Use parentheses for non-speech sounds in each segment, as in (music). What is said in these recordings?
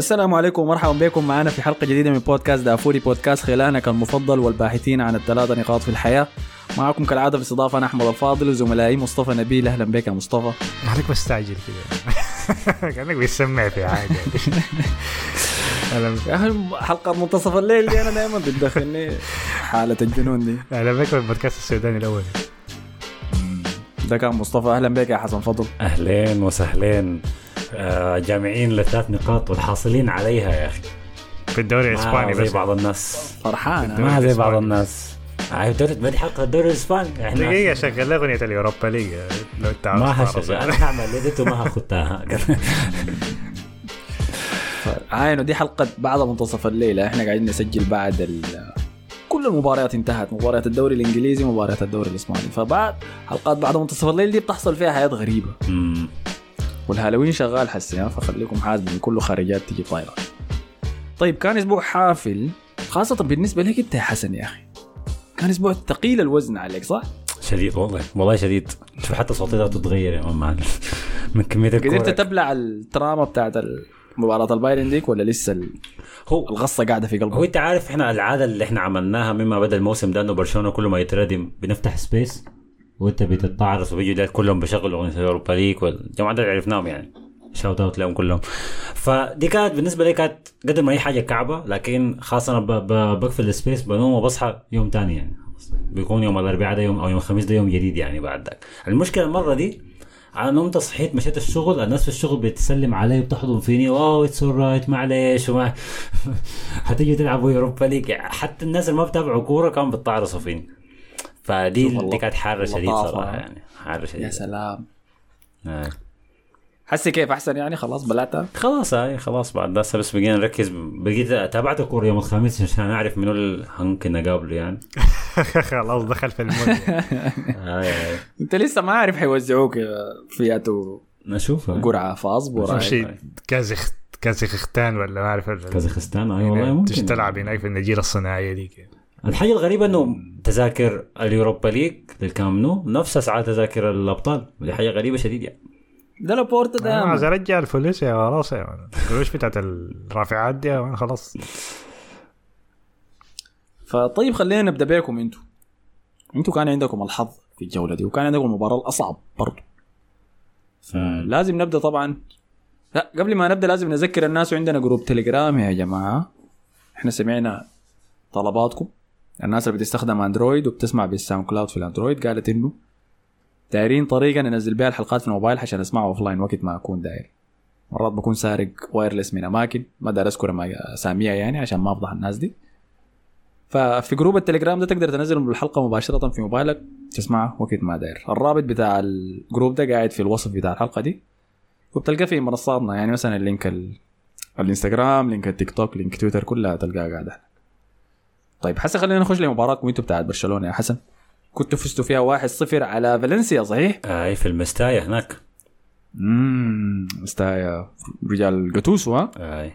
السلام عليكم ومرحبا بكم. معنا في حلقة جديدة من بودكاست دافوري بودكاست. خلانك المفضل والباحثين عن الثلاثة نقاط في الحياة. معكم كالعادة في استضافة أنا احمد الفاضل وزملائي مصطفى نبيل. أهلا بك يا مصطفى. عليك مستعجل كده. (laughs) كأنك بيسمع في حاجة. (laughs) أهلا بك. أهل- حلقة منتصف الليل دي أنا دائما بتدخلني حالة الجنون دي. أهلا بك في البودكاست السوداني الأول. ده كان مصطفى. أهلا بك يا حسن فضل. أهلين وسهلين. جامعين لثلاث نقاط والحاصلين عليها يا أخي. في الدوري الإسباني ما زي بس. بعض الناس. فرحان. ما زي بعض. الناس. عارف دوري بدي حلقه الدوري الإسباني. إحنا دقيقة شغل لي أغنية اليوروبا ليج. لو أنت ما. حشجع أنا هعمل ليدت وما هاخدها عاينه دي حلقة بعد منتصف الليل إحنا قاعدين نسجل بعد ال... كل المباريات انتهت. مباريات الدوري الإنجليزي مباريات الدوري الإسباني. فبعد حلقات بعد منتصف الليل دي بتحصل فيها حياه غريبة. والهالوين شغال حسي ها، فخليكم حاسبين كله خارجات تجي طايرة. طيب كان أسبوع حافل خاصة بالنسبة لك أنت يا حسن يا أخي. كان أسبوع ثقيل الوزن عليك صح؟ شديد والله والله شديد. شوف حتى صوتي ده تتغير يا man من كمية قدرت الكورة. تبلع ال trauma بتاعت مباراة البايرن ديك ولا لسه ال- هو الغصة قاعدة في هو قلبك؟ أنت عارف إحنا العادة اللي إحنا عملناها مما بدا الموسم ده إنه برشلونة كل ما يتردم بنفتح space وانت بتتعرض وبيجوا كلهم بيشغلوا أغنية Europa League والجماعه دول عرفناهم يعني. shout out لهم كلهم. فدي كانت بالنسبة لي كانت قدر ما هي حاجة كعبة لكن خاصة أنا بقفل ال space بنوم وبصحى يوم تاني يعني. بيكون يوم الأربعاء ده يوم أو يوم الخميس ده يوم جديد يعني بعد ذاك المشكلة المرة دي أنا نمت صحيت مشيت الشغل الناس في الشغل بتسلم علي وبتحضن فيني. واو it's right معلش وما هتيجي تلعبوا Europa League حتى الناس اللي ما بتابعوا كورة كانوا بتطعرصوا فيني. فدي دي كانت حارة شديد. صراحة يعني. حارة شديد يا سلام. آه. حسي كيف أحسن يعني؟ خلاص بلعتها؟ خلاص هاي خلاص بعد. ده بس بقينا نركز. بقيت تابعت الكورة يوم الخميس عشان أعرف منو اللي ممكن اقابله يعني. (laughs) خلاص دخل في ال mood. (laughs) هاي أنت لسه ما عارف حيوزعوك فياتو نشوف هاي. قرعة فاصبر شيء كازخ كازخستان ولا ما أعرف كازاخستان اي والله ممكن. تلعب هناك في النجيلة الصناعية دي الحاجة الغريبة إنه تذاكر ال Europa League للكامب نو نفس أسعار تذاكر الأبطال. ودي حاجة غريبة شديد يعني ده لابورتا أنا عايز ده ارجع الفلوس يا خلاص يا man. القروش بتاعت الرافعات دي يا man خلاص. فطيب خلينا نبدأ بيكم أنتوا. أنتوا كان عندكم الحظ في الجولة دي وكان عندكم المباراة الأصعب برضو. لازم نبدأ طبعا. لا قبل ما نبدأ لازم نذكر الناس وعندنا group تليجرام يا جماعة. إحنا سمعنا طلباتكم. الناس اللي بتستخدم اندرويد وبتسمع بالساوند كلاود في الأندرويد قالت إنه دايرين طريقة ننزل بها الحلقات في الموبايل عشان اسمعها offline وقت ما أكون داير. مرات بكون سارق wireless من أماكن ما دار أذكر أساميها يعني عشان ما أفضح الناس دي. ففي group التليجرام ده تقدر تنزل الحلقة مباشرة في موبايلك تسمعها وقت ما داير. الرابط بتاع ال group ده قاعد في الوصف بتاع الحلقة دي وبتلقاه في منصاتنا يعني مثلا ال link ال... الإنستغرام link التيك توك link تويتر كلها تلقاها قاعدة طيب حسن خلينا نخش لمباراتكم أنتوا بتاعت برشلونة يا حسن. كنتوا فزتوا فيها 1-0 على فالنسيا صحيح؟ أي في المستايا هناك. امم مستايا. رجال جاتوزو ها؟ أي.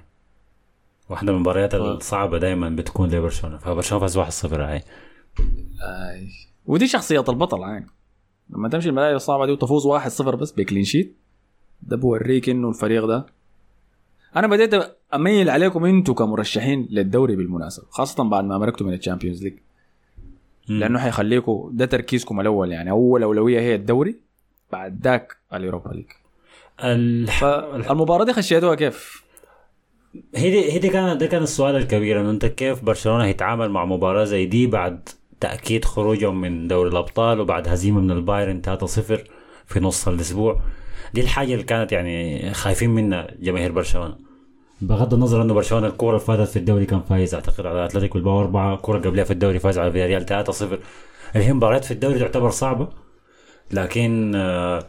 واحدة من المباريات الصعبة دايما بتكون لبرشلونة. فبرشلونة فاز 1-0 هاي آي. ودي شخصية البطل يعني. لما تمشي الملاعب الصعبة دي وتفوز 1-0 بس ب clean sheet ده بوريك إنه الفريق ده أنا بديت أميل عليكم أنتوا كمرشحين للدوري بالمناسبة خاصة بعد ما مرقتوا من ال Champions League. لأنه حيخليكم ده تركيزكم الأول يعني أول أولوية هي الدوري بعد ذاك ال Europa League. ال... فالمباراة دي خشيتوها كيف؟ هي دي هي دي كان ده كان السؤال الكبير إنه أنت كيف برشلونة هيتعامل مع مباراة زي دي بعد تأكيد خروجهم من دوري الأبطال وبعد هزيمة من البايرن 3-0 في نص الأسبوع؟ دي الحاجة اللي كانت يعني خايفين منها جماهير برشلونة. بغض النظر أنه برشلونة الكورة اللي فاتت في الدوري كان فايز أعتقد على أتلتيكو بالباو 4 الكوره قبلها في الدوري فاز على فياريال 3-0 اللي هي مباريات في الدوري تعتبر صعبة لكن آه،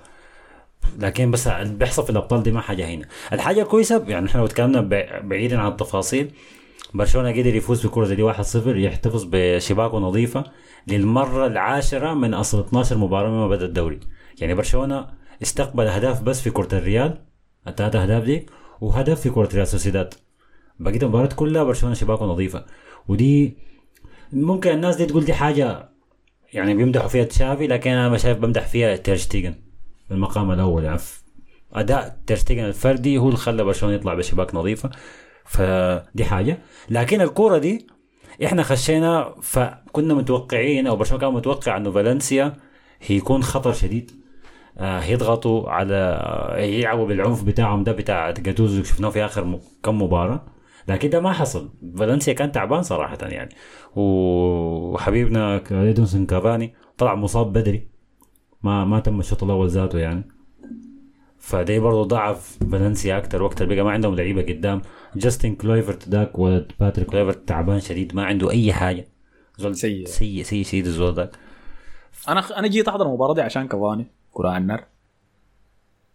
لكن بس اللي بيحصل في الأبطال دي ما حاجة هنا. الحاجة كويسة يعني إحنا لو تكلمنا بعيدا عن التفاصيل برشلونة قدر يفوز بكرة دي 1-0 يحتفظ بشباكة نظيفة للمرة العاشرة من أصل 12 مباراة مما بدا الدوري. يعني برشلونة استقبل أهداف بس في كرة الريال الثلاث أهداف دي وهدف في كرة ريال سوسيداد. بقيت المباريات كلها برشلونة شباكه نظيفة. ودي ممكن الناس دي تقول دي حاجة يعني بيمدحوا فيها تشافي لكن أنا ما شايف بمدح فيها تيرشتيجن في المقام الأول. يعني أداء تيرشتيجن الفردي هو اللي خلى برشلونة يطلع بشباك نظيفة. فدي حاجة. لكن الكوره دي إحنا خشينا فكنا متوقعين أو برشلونة كان متوقع إنه فالنسيا هيكون خطر شديد. هيضغطوا على آه، يلعبوا بالعنف بتاعهم ده بتاع جاتوزو شفناه في آخر كم مباراة. لكن ده ما حصل. فالنسيا كان تعبان صراحة يعني. وحبيبنا ادونسون كافاني طلع مصاب بدري. ما ما تم الشوط الأول ذاته يعني. فده برضه ضعف فالنسيا أكتر وقت اللي بقى. ما عندهم لعيبة قدام. جاستن كلويفرت داك ولد باتريك. كلويفرت تعبان شديد. ما عنده أي حاجة. زول سيء. سيء سيء شديد الزول ذاك أنا أنا جيت أحضر المباراة دي عشان كفاني كرة على النار.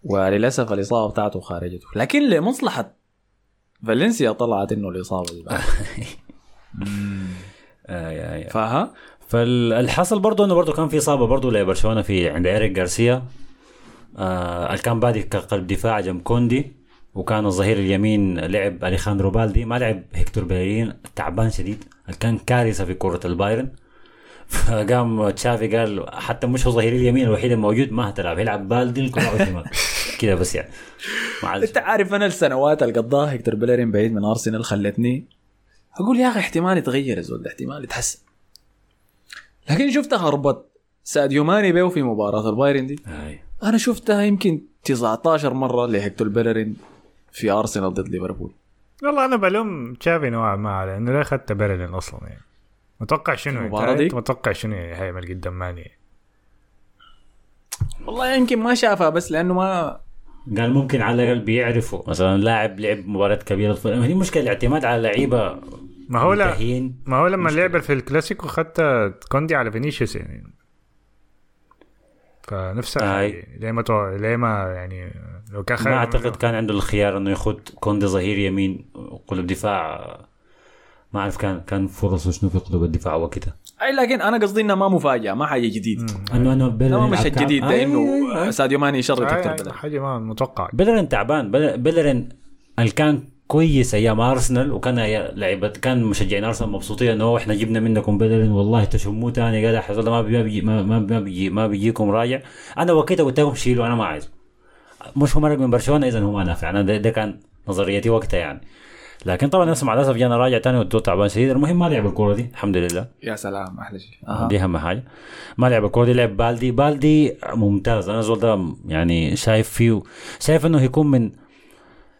وللأسف الإصابة بتاعته خارجته. لكن لمصلحة فالنسيا طلعت إنه الإصابة دي بعد. (laughs) آه. فها؟ فالحصل برضه إنه برضه كان في إصابة برضه لبرشلونة في عند إيريك جارسيا آه كان بالدي كقلب دفاع جنب كوندي. وكان الظهير اليمين لعب أليخاندرو بالدي ما لعب هيكتور بيلرين تعبان شديد. كان كارثة في كرة البايرن. فقام تشافي قال حتى مش هو ظهير اليمين الوحيد الموجود ما هتلعب يلعب بالدي الكره كده (laughs) بس يعني. أنت عارف أنا السنوات اللي قضاها هيكتور بيلرين بعيد من أرسنال خلتني أقول يا أخي احتمال يتغير الزول احتمال يتحسن. لكن شفت هربت ساديو ماني بيو في مباراة البايرن دي. هاي. أنا شفتها يمكن 19 مرة لهيكتور بيلرين في أرسنال ضد ليفربول. والله أنا بلوم تشافي نوعا ما على إنه ليه اخذت بيلرين أصلا يعني. متوقع شنو المباراة انت دي؟ متوقع شنو هيعمل قدام ماني والله يمكن ما شافها بس لأنه ما قال ممكن على الأقل بيعرفوا مثلا لاعب لعب مباراة كبيرة ما هي مشكلة الاعتماد على لعيبة ما هو لا. ما هو لما مشكلة. لعب في الكلاسيكو خدت كوندي على فينيسيوس يعني. حاجة. ليه ما تو... ليه ما يعني لو كان ما أعتقد كان عنده الخيار إنه ياخذ كوندي ظهير يمين قلوب دفاع ما أعرف كان كان فرصه شنو في قلوب الدفاع وقتها. أي لكن أنا قصدي انها ما مفاجأة ما حاجة جديد. انه إنه لا بيلرين مش آي- إنه. ساديو ماني يشرط بيلرين حاجة ما متوقع. بيلرين تعبان بيل- بيلرين اللي كان كويس أيام أرسنال وكان لعيبه كان مشجعين أرسنال مبسوطين إنه "أوه، إحنا جبنا منكم بيلرين والله تشموه تاني قال حصل ما بي- ما بيجي ما, ما, ما, بيجي ما بيجيكم راجع. أنا وقتها قلت لهم شيلوا أنا ما عايزه مش هو مرق من برشلونة اذا هو ما نافع. أنا ده, ده كان نظريتي وقتها يعني. لكن طبعا اسمع للاسف جانا راجع تاني والدور تعبان شديد. المهم ما لعب الكورة دي الحمد لله. يا سلام أحلى شيء. دي أهم حاجة. ما لعب الكورة دي لعب بالدي. بالدي ممتاز. أنا زول ده يعني شايف فيه شايف إنه هيكون من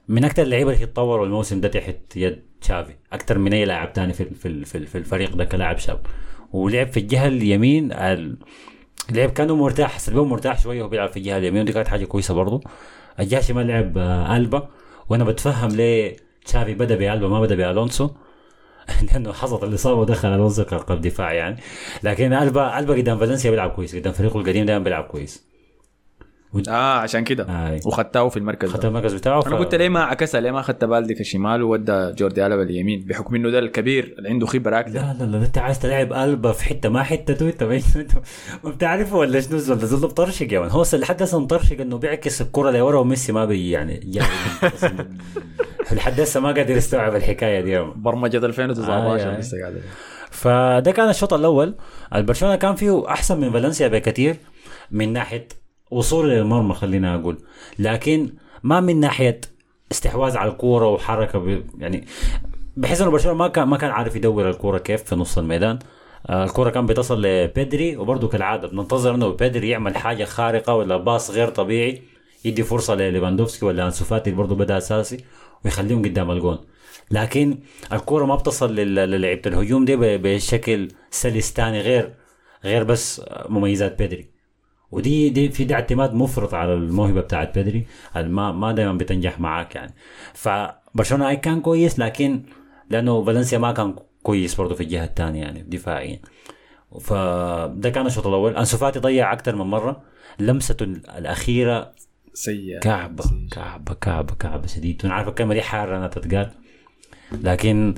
من أكثر اللعيبة اللي يتطوروا الموسم ده تحت يد تشافي. أكثر من أي لاعب تاني في في في, في الفريق ده كلاعب شاب. ولعب في الجهة اليمين ال- لعب كأنه مرتاح حسيت مرتاح شوية وهو بيلعب في الجهة اليمين. ودي كانت حاجة كويسة برضه. الجهة الشمال لعب آه، ألبا. وأنا بتفهم ليه تشافي بدأ بالبا ما بدأ بألونسو. (laughs) لأنه حصلت الإصابة ودخل ألونسو كقلب دفاع يعني. لكن البا ألبا قدام فالنسيا بيلعب كويس قدام فريقه القديم دائما بيلعب كويس. آه عشان كده. آي. وخدتاه في المركز خدت ده. المركز بتاعه أنا قلت ليه ما عكسها ليه ما اخذت بالدي كشمال وودى جوردي ألبا اليمين بحكم إنه ده الكبير اللي عنده خبرة أكثر لا لا لا أنت عايز تلعب ألبا في حتة ما حتته أنت ما بتعرفه ولا شنو زول ده بطرشق يا man. هو لحد هسه مطرشق إنه بيعكس الكرة لورا وميسي ما بي يعني جاي (laughs) لحد هسه ما قادر يستوعب الحكاية دي. برمجة 2019 آي، آي. لسه قاعد فده كان الشوط الأول. البرشلونة كان فيه أحسن من فالنسيا بكثير من ناحية وصول للمرمى خلينا أقول. لكن ما من ناحية استحواذ على الكورة وحركة ب... يعني بحس إنه برشلونة ما كان ما كان عارف يدور الكورة كيف في نص الميدان. آه، الكرة كان بتصل لبيدري وبرضه كالعادة بننتظر إنه بيدري يعمل حاجة خارقة ولا باص غير طبيعي يدي فرصة لليفاندوفسكي ولا أنسو فاتي برضه بدأ أساسي ويخليهم قدام الجون. لكن الكرة ما بتصل لل- للعيبة الهجوم دي بشكل سلس تاني غير غير بس مميزات بيدري. ودي دي في ده اعتماد مفرط على الموهبة بتاعت بيدري ما ما دائما بتنجح معاك يعني. فبرشلونة أي كان كويس لكن لأنه فالنسيا ما كان كويس برضه في الجهة الثانية يعني دفاعيا فده كان الشوط الأول. أنسو فاتي ضيع أكثر من مرة. لمسته الأخيرة. سيء كعبه كعبه كعبه كعبة شديد. وأنا عارف الكلمة دي حاره انها تتقال لكن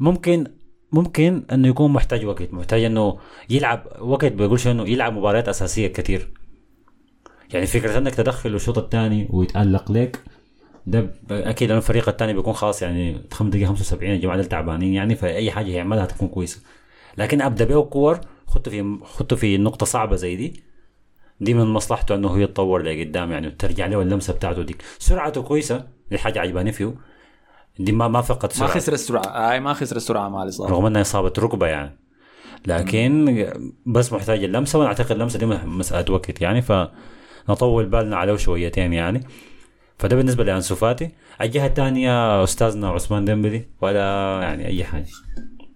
ممكن ممكن إنه يكون محتاج وقت محتاج إنه يلعب وقت. بقولش إنه يلعب مباريات أساسية كثير يعني فكرة إنك تدخل الشوط الثاني ويتألق لك ده أكيد لأنه الفريق الثاني بيكون خلاص يعني 5 دقيقة 75 الجماعة دول تعبانين. يعني فأي حاجة يعملها تكون كويسة. لكن ابدا بيه كور خطه في خطه في نقطة صعبة زي دي. دي من مصلحته إنه هو يتطور لقدام يعني وترجع له اللمسة بتاعته دي. سرعته كويسة دي حاجة عجباني فيه. دي ما ما فقد ما سرعة. خسر السرعه اي ما خسر السرعه مع الاصابه رغم إنها إصابة ركبة يعني. لكن بس محتاج اللمسة وأنا أعتقد اللمسة دي مسألة وقت يعني فنطول بالنا عليه شويتين يعني. فده بالنسبة لأنسو فاتي الجهة الثانية أستاذنا عثمان ديمبلي ولا يعني أي حاجة.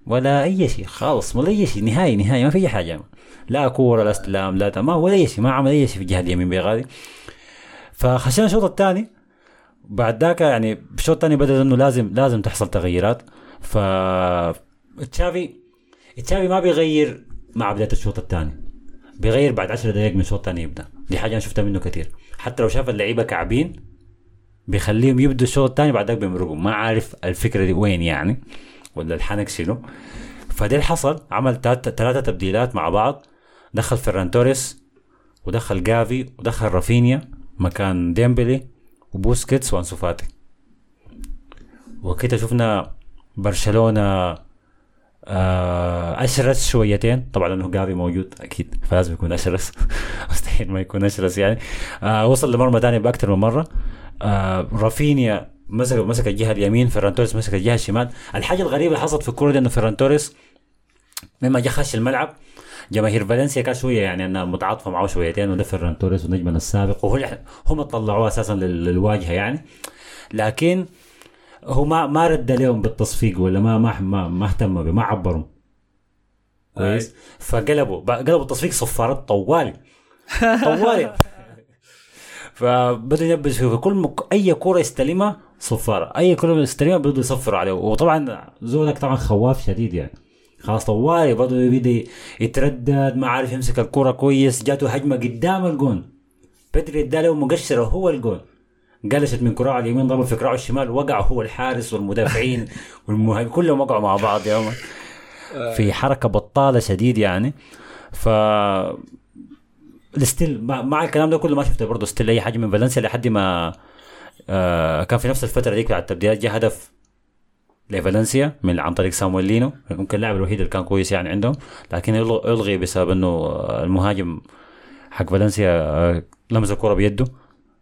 ولا أي شيء خالص ولا أي شيء نهائي نهائي ما في أي حاجة. لا كورة لا استلام لا ما ولا أي شيء ما عمل أي شيء في الجهة اليمين بيغادي فخشينا الشوط الثاني. بعد ذاك يعني الشوط الثاني بدا إنه لازم لازم تحصل تغييرات. ف تشافي تشافي ما بيغير مع بداية الشوط الثاني. بيغير بعد 10 دقائق من الشوط الثاني يبدأ. دي حاجة أنا شفتها منه كثير حتى لو شاف اللعيبة كعبين بيخليهم يبدوا الشوط الثاني بعد ذاك بيمرقوا. ما عارف الفكرة دي وين يعني ولا الحنك شنو. فده اللي حصل. عمل ثلاثة تبديلات مع بعض. دخل فيران توريس ودخل جافي ودخل رافينيا مكان ديمبلي. وبوسكيتس وأنسو فاتي. وكده شفنا برشلونة آه أشرس شويتين. طبعا لأنه جافي موجود أكيد فلازم يكون أشرس. (laughs) مستحيل ما يكون أشرس يعني. آه وصل لمرمى ثاني بأكثر من مرة. آه رافينيا مسك مسك الجهة اليمين فيران توريس مسك الجهة الشمال. الحاجة الغريبة اللي حصلت في الكورة دي إنه فيران توريس لما جا خش الملعب. جماهير فالنسيا كان شوية يعني انها متعاطفة معه شويتين وده فيران توريس ونجمنا السابق وهو هم طلعوه أساسا للواجهة يعني. لكن هو ما ما رد لهم بالتصفيق ولا ما ما ما, ما اهتم به ما عبرهم. كويس. فقلبوا قلبوا التصفيق صفارات طوالي. (laughs) طوالي. فبدوا ينبذوا في كل مك... أي كوره يستلمها صفارة. أي كوره يستلمها بدوا يصفروا عليه. وطبعا زولك طبعا خواف شديد يعني. خلاص طوالي برضه يبدا يتردد ما عارف يمسك الكرة كويس. جاته هجمة قدام الجون. بدري اداله مقشرة هو الجون. قلشت من كراع اليمين ضرب في كراعه الشمال وقع هو الحارس والمدافعين (laughs) والمهاجم كلهم وقعوا مع بعض يوم في حركة بطالة شديد يعني. ف ال still مع الكلام ده كله ما شفت برضه still أي حاجة من فالنسيا لحد ما آه كان في نفس الفترة ديك بتاعت التبديلات جاء هدف لفالنسيا من عن طريق سامويل لينو. ممكن اللاعب الوحيد اللي كان كويس يعني عندهم. لكن إلغي بسبب إنه المهاجم حق فالنسيا لمس الكرة بيده.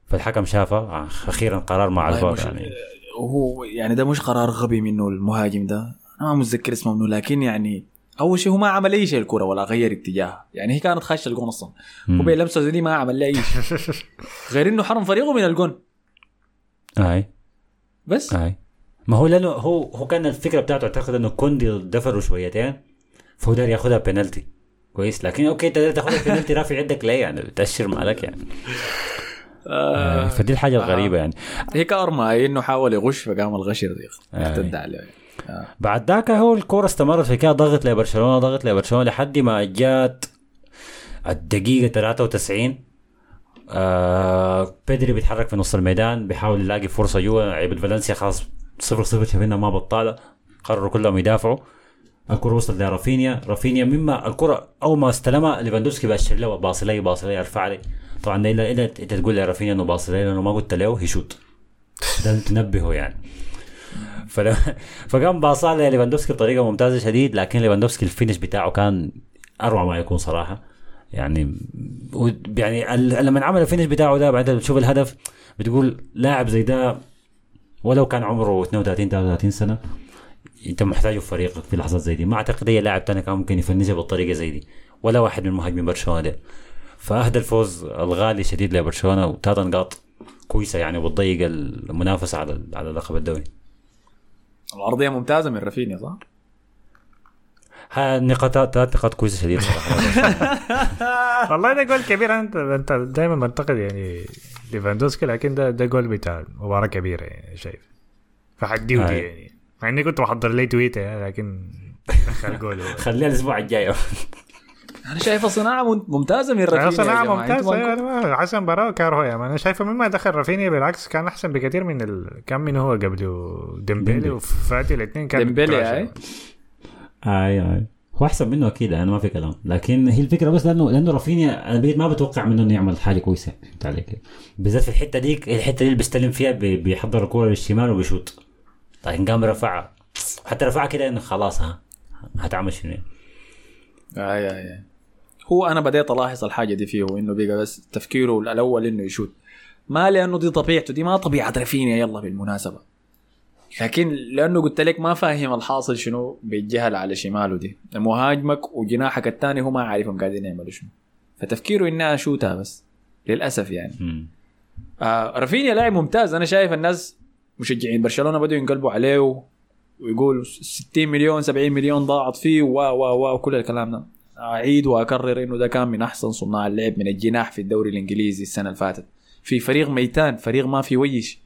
فالحكم شافه أخيرا قرار مع الفار يعني. هو يعني ده مش قرار غبي منه المهاجم ده. أنا ما متذكر اسمه منه لكن يعني أول شيء هو ما عمل أي شيء الكرة ولا غير اتجاهها يعني هي كانت خاشه الجون أصلا. هو بلمسه دي ما عمل لها أي شيء. (laughs) غير إنه حرم فريقه من الجون. أي. بس. أي. ما هو لأنه هو هو كان الفكرة بتاعته أعتقد إنه كوندي دفروا شويتين فهو داير ياخذها بينالتي كويس؟ لكن okay انت تاخذها بينالتي رافع يدك ليه يعني؟ بتأشر مالك يعني. آه فدي الحاجة الغريبة يعني. هي كارما إنه حاول يغش فقام الغش ده ارتد عليه. آه. بعد ذاك هو الكورة استمرت في كده ضغط لبرشلونة ضغط لبرشلونة لحد ما جات الدقيقة 93 آه بيدري بيتحرك في نص الميدان بيحاول يلاقي فرصة جوا لعيبه فالنسيا خلاص صفر صفر شايفينها ما بطالة. قرروا كلهم يدافعوا. الكرة وصلت لرافينيا رافينيا. مما الكرة أول ما استلمها ليفاندوفسكي بأشر له. باصي لي باصي لي ارفع لي. طبعا إذا إذا أنت تقول لرافينيا إنه باصي لي لأنه ما قلت له يشوت ده تنبهه يعني. فل... فقام باصا ليفاندوفسكي بطريقة ممتازة شديد لكن ليفاندوفسكي ال finish بتاعه كان أروع ما يكون صراحة. يعني. يعني لما عمل ال finish بتاعه ده بعدين تشوف الهدف بتقول لاعب زي ده ولو كان عمره 32 33 سنة انت محتاجه في فريقك في لحظات زي دي. ما أعتقد اي لاعب تاني كان ممكن يفنشها بالطريقة زي دي. ولا واحد من مهاجمين برشلونة. ده فأهدى الفوز الغالي شديد لبرشلونة وثلاث نقاط كويسة يعني وتضيق المنافسه على على لقب الدوري. العرضيه ممتازة من رافينيا صح؟ ها نقاط ثلاث نقاط كويسة شديد صراحة. (laughs) والله ده جول كبير انت أنت دائما منتقد يعني ليفاندوسكي لكن ده ده جول بتاع مباراة كبيرة يعني شايف. فحديه ودي يعني. مع إني كنت محضر لي تويتر يعني لكن دخل جول. (laughs) خليها الأسبوع الجاي. (laughs) أنا شايفها صناعة ممتازة من رافينيا صناعة ممتازة. يعني حسن مباراة كاريهو يعني أنا شايفه مما دخل رافينيا بالعكس كان أحسن بكثير من ال... كم من هو قبله. ديمبيلي وفاتي الاثنين كان ديمبيلي أي. أي أي. هو أحسن منه أكيد أنا ما في كلام. لكن هي الفكرة بس لأنه لأنه رافينيا أنا ما بتوقع منه إنه يعمل حاجة كويسة. فهمت عليك؟ بالذات في الحتة ديك الحتة دي اللي بيستلم فيها بيحضر الكورة للشمال وبيشوط. لكن قام رفعها. حتى رفعها كده إنه خلاص ها هتعمل شنو؟ اي اي هو أنا بديت ألاحظ الحاجة دي فيه إنه بقى بس تفكيره الأول إنه يشوت. ما لأنه دي طبيعته دي ما طبيعة رافينيا يلا بالمناسبة. لكن لأنه قلت لك ما فاهم الحاصل شنو بالجهه على شماله دي. مهاجمك وجناحك الثاني هو ما عارفهم قاعدين يعملوا شنو. فتفكيره انها شوتها بس للأسف يعني. آه رافينيا لاعب ممتاز. أنا شايف الناس مشجعين. برشلونة بدوا ينقلبوا عليه ويقولوا 60 مليون 70 مليون ضاعت فيه و و و وكل الكلام ده. أعيد وأكرر إنه ده كان من أحسن صناع اللعب من الجناح في الدوري الإنجليزي السنة اللي فاتت. في فريق ميتان فريق ما في ويش.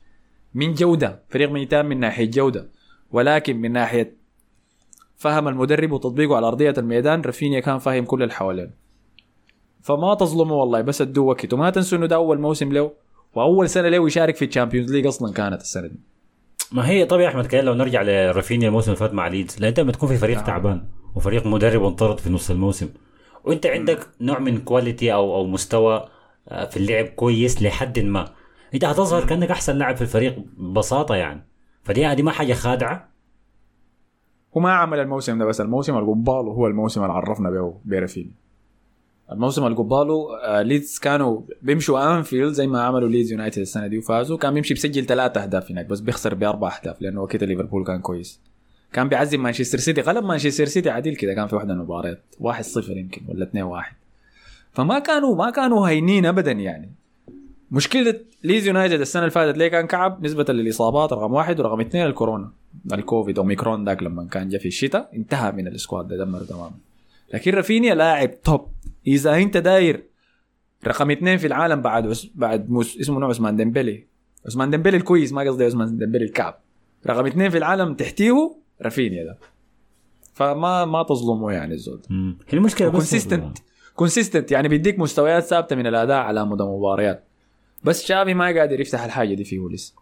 من جودة. فريق ميتان من ناحية جودة. ولكن من ناحية فهم المدرب وتطبيقه على أرضية الميدان رافينيا كان فاهم كل اللي حواليه فما تظلموا والله بس ادوا وقت وما تنسوا إنه ده أول موسم له وأول سنة له يشارك في الشامبيونز ليج أصلا كانت السنة دي. ما هي طبيعي أحمد كان لو نرجع لرافينيا الموسم اللي فات مع ليدز لأن أنت لما تكون في فريق تعبان وفريق مدرب انطرد في نص الموسم وأنت عندك نوع من quality أو أو مستوى آه، في اللعب كويس لحد ما. انت هتظهر كأنك أحسن لاعب في الفريق ببساطة يعني. فدي دي ما حاجة خادعة. وما عمل الموسم ده بس الموسم القبالو هو الموسم اللي عرفنا به رافينيا الموسم القبالو آه ليدز كانوا بيمشوا انفيلد زي ما عملوا ليدز يونايتد السنة دي وفازوا. كان بيمشي بسجل ثلاثة أهداف هناك بس بيخسر بأربع أهداف لأنه وقتها ليفربول كان كويس. كان بيعزم مانشستر سيتي غلب مانشستر سيتي عديل كده كان في واحدة من المباريات 1-0 يمكن ولا 2-1 فما كانوا ما كانوا هينين ابدا يعني. مشكلة ليدز يونايتد السنة اللي فاتت ليه كان كعب؟ نسبة للإصابات رقم واحد ورقم اثنين الكورونا. الكوفيد اوميكرون ذاك لما كان جا في الشتاء انتهى من ال squad ده دمر تماما لكن رافينيا لاعب top إذا أنت داير رقم اثنين في العالم بعد عس... بعد موس... اسمه نوع عثمان ديمبلي عثمان ديمبلي الكويس ما قصدي عثمان ديمبلي الكعب. رقم اثنين في العالم تحتيه رافينيا ده. فما ما تظلمه يعني. هي المشكلة بس consistent consistent يعني بيديك مستويات ثابتة من الأداء على مدى مباريات. بس تشافي ما قادر يفتح الحاجة دي فيه لسه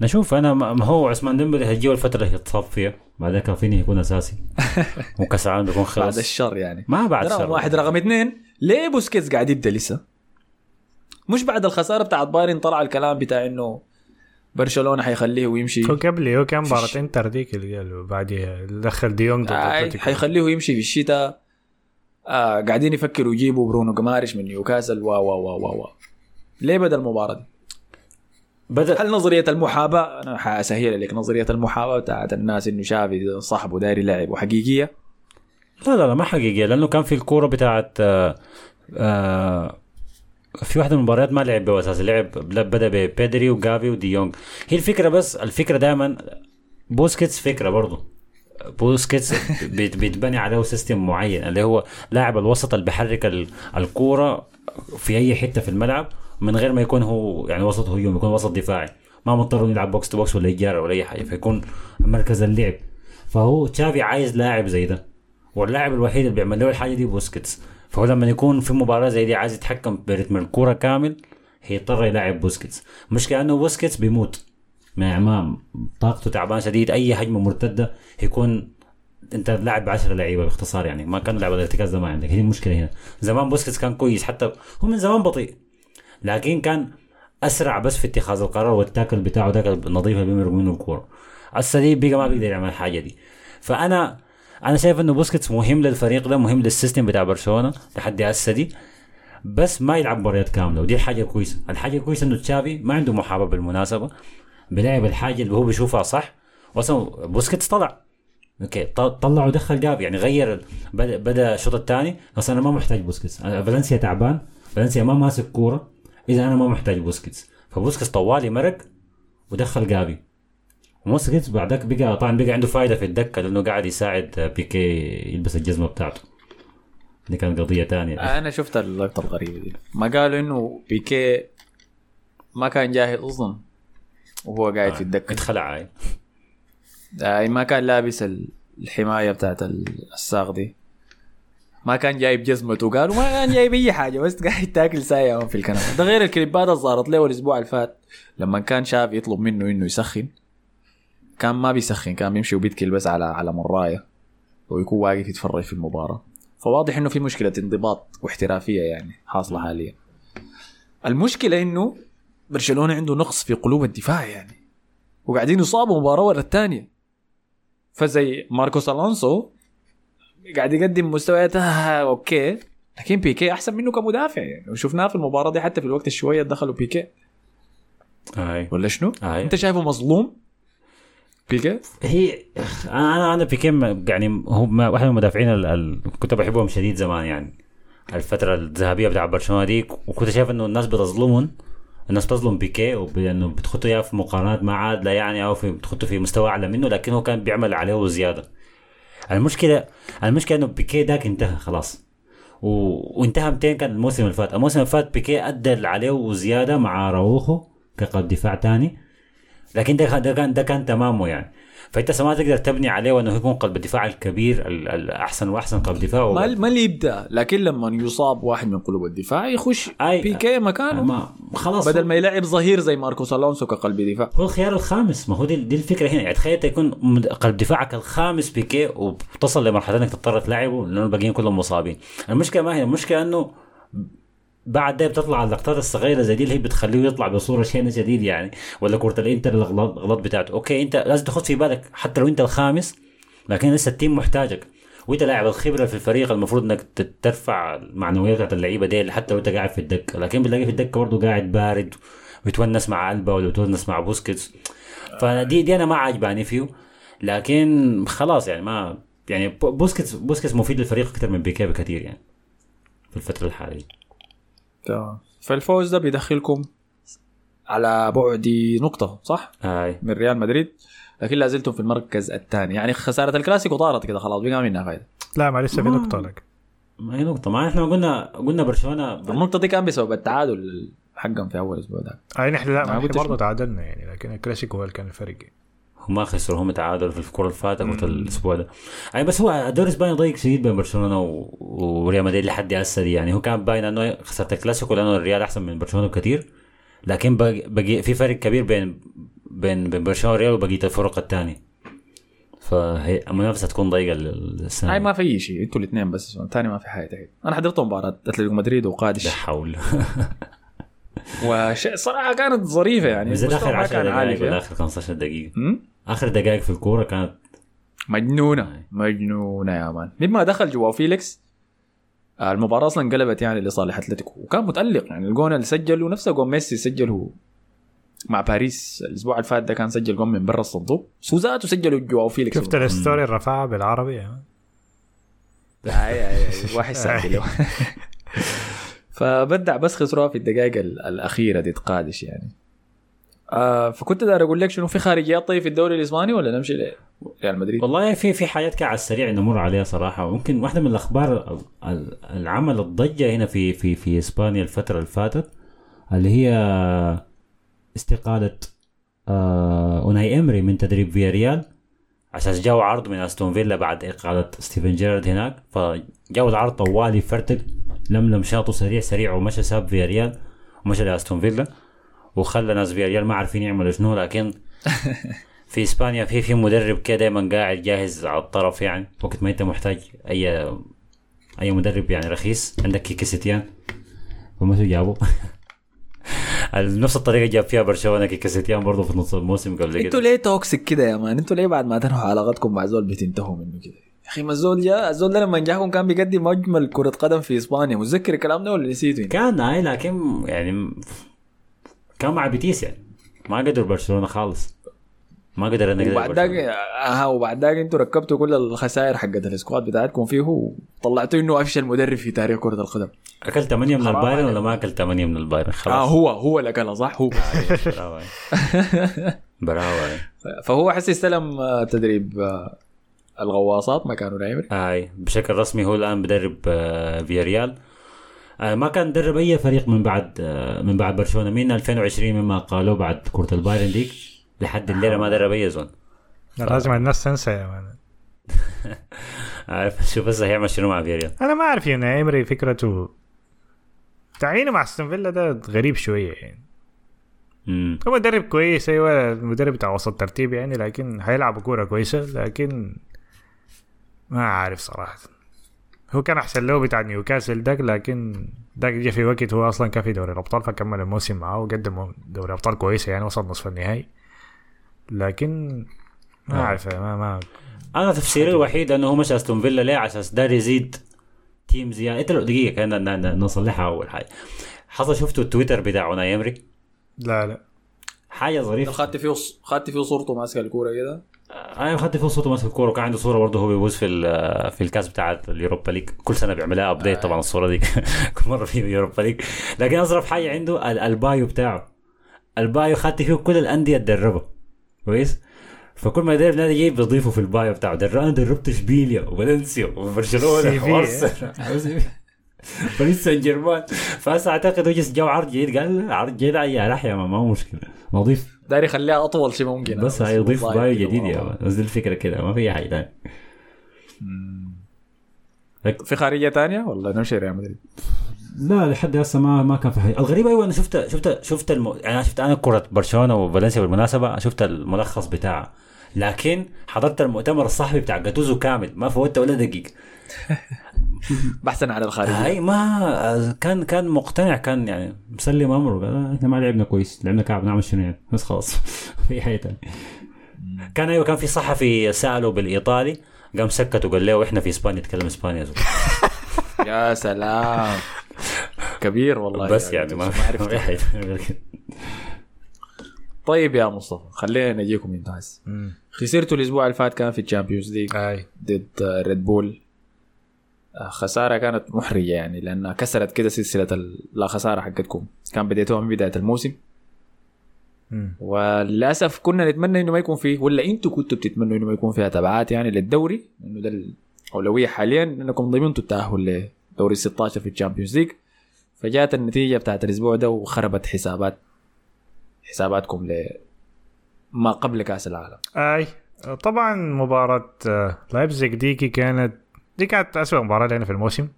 نشوف أنا ما هو عثمان ديمبلي هتجيه الفترة اللي يتصاب فيها بعدين رافينيا يكون أساسي (laughs) وكاس العالم بيكون بعد خلص الشر يعني ما بعد رقم شر. واحد رقم اثنين ليه بوسكيتس قاعد يبدأ لسه؟ مش بعد الخسارة بتاعت بايرن طلع الكلام بتاع إنه برشلونة حيخليه ويمشي هو قبل هو كان مباراة فيش. إنتر ديك اللي قالوا بعدها اللي دخل ديونج ضد آه. حيخليه يمشي في الشتاء آه قاعدين يفكروا يجيبوا برونو جمارش من نيوكاسل و و و و و ليه بدأ المباراة دي؟ بدا هل نظرية المحاباه أنا حأسهل لك نظرية المحاباة بتاعت الناس إنه تشافي صاحبه داير يلعب وحقيقية؟ لا لا لا ما حقيقية لأنه كان في الكورة بتاعت آه آه في واحدة من المباريات ما لعب به أساسا لعب بدأ ببيدري وجافي وديونج. هي الفكرة بس الفكرة دائما بوسكيتس فكرة برضه بوسكيتس (laughs) بيت- بيتبني عليه system معين اللي هو لاعب الوسط اللي بيحرك ال- الكورة في أي حتة في الملعب. من غير ما يكون هو يعني وسط هجوم يكون وسط دفاعي. ما مضطر يلعب box to box ولا يجارة ولا أي حاجة فيكون مركز اللعب. فهو تشافي عايز لاعب زي ده واللاعب الوحيد اللي بيعمل له الحاجة دي بوسكيتس. فهو لما يكون في مباراة زي دي عايز يتحكم برتم الكوره كامل هيضطر يلاعب بوسكيتس. مشكلة انه بوسكيتس بيموت. ما ما طاقته تعبان شديد أي هجمة مرتدة هيكون أنت لاعب ب 10 لعيبة باختصار يعني. ما كان لاعب الارتكاز ما عندك هي المشكلة هنا. زمان بوسكيتس كان كويس حتى هو من زمان بطيء. لكن كان أسرع بس في اتخاذ القرار وال tackle بتاعه ذاك النظيف اللي بيمرق منه الكورة. السريع بقى ما بيقدر يعمل الحاجة دي. فانا أنا شايف إنه بوسكيتس مهم للفريق ده مهم لل system بتاع برشلونة لحد هسه دي. بس ما يلعب مباريات كاملة ودي الحاجة كويسه الحاجة كويسه إنه تشافي ما عنده محاباة بالمناسبة بيلعب الحاجة اللي هو بيشوفها صح. واصلا بوسكيتس طلع. أوكي طلع ودخل جافي يعني غير بدا الشوط الثاني. أصلا أنا ما محتاج بوسكيتس. فالنسيا تعبان. فالنسيا ما ماسك كورة. إذا أنا ما محتاج بوسكيتس. فبوسكيتس طوالي مرق ودخل جافي وبوسكيتس بعدك بقى طبعا بقى عنده فائده في الدكة لأنه قاعد يساعد بيكي يلبس الجزمة بتاعته. دي كانت قضية ثانية أنا شفت اللقطة الغريبة دي. ما قالوا إنه بيكي ما كان جاهز أصلا وهو قاعد في الدكة. اتخلع هاي. آه، ما كان لابس ال- الحماية بتاعت ال- الساق دي. ما كان جايب جزمته قالوا ما كان جايب أي حاجة بس قاعد تاكل سايا في الكنبة. ده غير الكليبات اللي ظهرت له الأسبوع اللي فات. لما كان شاف يطلب منه إنه يسخن كان ما بيسخن كان بيمشي وبيتكل بس على على مراية ويكون واقف يتفرج في المباراة. فواضح إنه في مشكلة انضباط واحترافية يعني حاصلة حاليا. المشكلة إنه برشلونة عنده نقص في قلوب الدفاع يعني وقاعدين يصابوا مباراة ورا الثانية فزي ماركوس ألونسو قاعد يقدم مستويات آه (laughs) أوكي. لكن بيكي أحسن منه كمدافع. يعني وشفناه في المباراة دي حتى في الوقت الشويه دخلوا بيكي. هاي. ولا شنو؟ هاي. أنت شايفه مظلوم؟ بيكي؟ هي أنا أنا بيكي يعني هو ما- واحد من المدافعين ال- ال- كنت بحبهم شديد زمان يعني. الفترة الذهبية بتاع برشلونة دي. وكنت شايف إنه الناس بتظلمهم. الناس بتظلم بيكي وانه بتخطوا اياه في مقارنات مع عادله يعني أو في بتخطوا في مستوى أعلى منه. لكن هو كان بيعمل عليه وزيادة. المشكلة المشكلة إنه بيكي داك انتهى خلاص. و... وانتهى 200 كان الموسم اللي فات. الموسم اللي فات بيكي أدى عليه وزيادة مع راوخو كقلب دفاع تاني. لكن ده كان ده كان تمامه يعني. فانت ما تقدر تبني عليه وانه يكون قلب الدفاع الكبير ال- الاحسن وأحسن قلب دفاع ما ما اللي يبدأ. لكن لما يصاب واحد من قلوب الدفاع يخش أي- بيكي مكانه. ما خلاص. بدل ما يلعب ظهير زي ماركوس ألونسو كقلب دفاع. هو الخيار الخامس. ما هو دي, دي الفكرة هنا. يعني تخيل يكون قلب دفاعك الخامس بيكي وتصل لمرحلة إنك تضطر تلعبه لأنه الباقيين كلهم مصابين. المشكلة ما هي؟ المشكلة إنه بعد ده بتطلع اللقطات الصغيرة زي دي اللي هي بتخليه يطلع بصورة شينة شديد يعني ولا كرة الإنتر الاغلاط الأغلاط بتاعته. أوكي أنت لازم تاخذ في بالك حتى لو أنت الخامس لكن لسه ال team محتاجك. وأنت لاعب الخبرة في الفريق المفروض إنك ترفع المعنويات بتاعت اللعيبة دي حتى لو انت قاعد في الدكة. لكن بتلاقي في الدكة برضه قاعد بارد ويتونس مع ألبا ولا يتونس مع بوسكيتس. فدي دي أنا ما عجباني فيه. لكن خلاص يعني ما يعني بو- بوسكيتس بوسكيتس مفيد للفريق أكثر من بيكيه بكثير يعني في الفترة الحالية. تمام. فالفوز ده بيدخلكم على بعد نقطة صح؟ هاي. من ريال مدريد. لكن لا زلتم في المركز الثاني. يعني خسارة الكلاسيكو طارت كده خلاص بقى منها فايدة. لا ما لسه في نقطة لك. ما هي نقطة. ما إحنا قلنا قلنا برشلونة النقطة دي كان بسبب التعادل حقهم في أول أسبوع ده. أي نحن لا ما نحن برضه. تعادلنا يعني لكن الكلاسيكو هو اللي كان الفرق. هم خسروا هم تعادلوا في الكرة اللي فاتت قلت الأسبوع ده. يعني بس هو الدوري الاسباني ضيق شديد بين برشلونة و... وريال مدريد لحد هسه يعني هو كان باين إنه خسرت الكلاسيكو لأنه الريال أحسن من برشلونة بكثير لكن بقي, بقي في فرق كبير بين بين بين برشلونة والريال وبقية الفرق الثانية فهي المنافسة تكون ضيقة ال- السنة هاي ما في شيء. أنتوا الاثنين بس الثاني ما في حاجة تحت. أنا حضرت مباراة أتلتيكو مدريد لا وقادش حول. (laughs) وشيء صراحة كانت ظريفة يعني. بالذات المستوى اخر ما 10 كان عالي دقائق ولا اخر 15 دقيقة؟ آخر دقائق في الكورة كانت مجنونة. مجنونة يا man. مما دخل جواو فيليكس آه، المباراة أصلا قلبت يعني لصالح أتلتيكو. وكان متألق يعني الجون اللي سجله نفسه جون ميسي سجله مع باريس الأسبوع اللي فات ده كان سجل جون من برا الصندوق. هو ذاتو سجلوا جواو فيليكس. شفت ال story اللي رفعها بالعربي؟ يعني لا اي اي اي واحد ساعة له فبدع بس خسروها في الدقائق ال- الأخيرة دي قادش يعني. آه فكنت داير أقول لك شنو في خارجيات طيب في الدوري الإسباني ولا نمشي لريال مدريد؟ والله في في حاجات كده على السريع نمر عليها صراحة. ويمكن واحدة من الأخبار ال- العمل الضجة هنا في في في إسبانيا الفترة اللي فاتت اللي هي استقالة آه أوناي إمري من تدريب فياريال عشان جاوا عرض من أستون فيلا بعد إقالة ستيفن جيرارد هناك. فجاوا العرض طوالي فرتق لملم شنطه سريع سريع ومشى ساب فياريال ومشى لأستون فيلا. وخلى ناس فياريال ما عارفين يعملوا شنو لكن (laughs) في إسبانيا في في مدرب كده دايما قاعد جاهز على الطرف يعني وقت ما انت محتاج اي أي مدرب يعني رخيص. عندك كيكي ستيان فما جابوا (laughs) نفس الطريقة جاب فيها برشلونة كيكي ستيان برضه في نص الموسم قبل أنتوا كده ليه toxic كده يا man؟ أنتوا ليه بعد ما تنهوا علاقتكم مع زول بتنتهوا منه كده؟ يا أخي ما الزول جاء الزول ده لما جاكم كان بيقدم أجمل كرة قدم في إسبانيا. متذكر الكلام ده ولا نسيته؟ كان هاي لكن يعني كان مع بيتيس يعني. ما قدر برشلونة خالص. ما قدر أنا وبعد آه وبعد ذاك أنتوا ركبتوا كل الخسائر حقت ال squad بتاعتكم فيه وطلعتوا إنه أفشل مدرب في تاريخ كرة القدم. اكل 8 من البايرن. ولا ما اكل 8 من البايرن؟ خلاص. آه هو هو اللي كان صح هو. (laughs) براوة براوة فهو حس استلم آه، تدريب آه، الغواصات مكان أوناي إمري أي بشكل رسمي هو الآن بدرب آه، فياريال. ما كان درب أي فريق من بعد آه، من بعد برشلونة. من 2020 مما قالوا بعد كورة البايرن ديك لحد الليلة ما درب أي زول. لازم الناس تنسى يا مان. (laughs) شوف بس هيعمل شنو مع فياريال أنا ما أعرف يعني إيمري فكرته تعيينه مع أستون فيلا ده غريب شوية يعني. هو مدرب كويس أيوه المدرب بتاع وسط ترتيب يعني لكن هيلعب كورة كويسة لكن ما عارف صراحة. هو كان أحسن له بتاع نيوكاسل داك لكن داك جه في وقت هو أصلا كان في دوري الأبطال فكمل الموسم معاه وقدم دوري أبطال كويسة يعني وصل نصف النهائي. لكن ما آه. أعرف ما ما أنا تفسيري الوحيد إنه هو مشى أستون فيلا ليه؟ عشان دار يزيد team زيادة. إنت لو دقيقة كان ن- ن- نصلحها أول حاجة. حصل شفتوا التويتر بتاع أوناي إمري؟ لا لا. حاجة ظريفة. خات فيه خات فيه صورته ماسكة الكورة كده. أنا خات فيه صورته ماسك الكورة وكان عنده صورة برضه هو بيفوز في في الكاس بتاع ال Europa League. كل سنة بيعملها update طبعا الصورة دي. (laughs) كل مرة في ال Europa League. لكن أظرف حاجة عنده ال- ال bio بتاعه. البايو خات فيه كل الأندية تدربها. كويس؟ فكل ما يدرب نادي جاي بيضيفه في ال bio بتاعه. در أنا دربت إشبيليا وفالنسيا سي وبرشلونه. وارسنال (laughs) باريس سان جيرمان. فهسه أعتقد هو جس جو عرض جيد قال عرض جيد يا رح يا ما ما هو مشكلة. نضيف. داير يخليها أطول شيء ممكن بس هيضيف bio كده جديد. يا man. بس دي الفكرة كده ما في أي حاجة ثانية في خارجية تانية ولا نمشي ريال مدريد؟ لا لحد هسه ما ما كان في حاجة الغريب أيوه أنا شفت شفت شفت الم... يعني أنا شفت أنا كرة برشلونة وفالنسيا بالمناسبة شفت الملخص بتاعها لكن حضرت المؤتمر الصحفي بتاع جاتوزو كامل ما فوتت ولا دقيقة (laughs) (laughs) بحثا عن الخارجية. هاي ما كان كان مقتنع كان يعني مسلم أمره قال إحنا ما لعبنا كويس لعبنا كعب نعمل شنو يعني؟ بس خلاص. (laughs) في حاجة ثانية كان أيوه كان في صحفي سأله بالإيطالي قام سكت وقال له إحنا في إسبانيا نتكلم إسبانيا (laughs) يا سلام. كبير والله. بس يعني ما عرفت. ما في حاجة غير كده. طيب يا مصطفى خلينا نجيكم هسه خسرتوا الأسبوع اللي فات كان في ال Champions League ضد ريد بول خسارة كانت محرجة يعني لأنها كسرت كده سلسلة ال- لا خسارة حقتكم. كان بديتوها من بداية الموسم. وللأسف كنا نتمنى إنه ما يكون فيه ولا أنتوا كنتوا بتتمنوا إنه ما يكون فيها تبعات يعني للدوري إنه ده الأولوية حاليا إنكم ضمنتوا التأهل لدوري 16 في ال Champions League. فجاءت النتيجة بتاعت الأسبوع ده وخربت حسابات حساباتكم لما قبل كأس العالم. أي طبعا مباراة آه، لايبزيج ديكي كانت دي كانت أسوأ مباراة لنا في الموسم.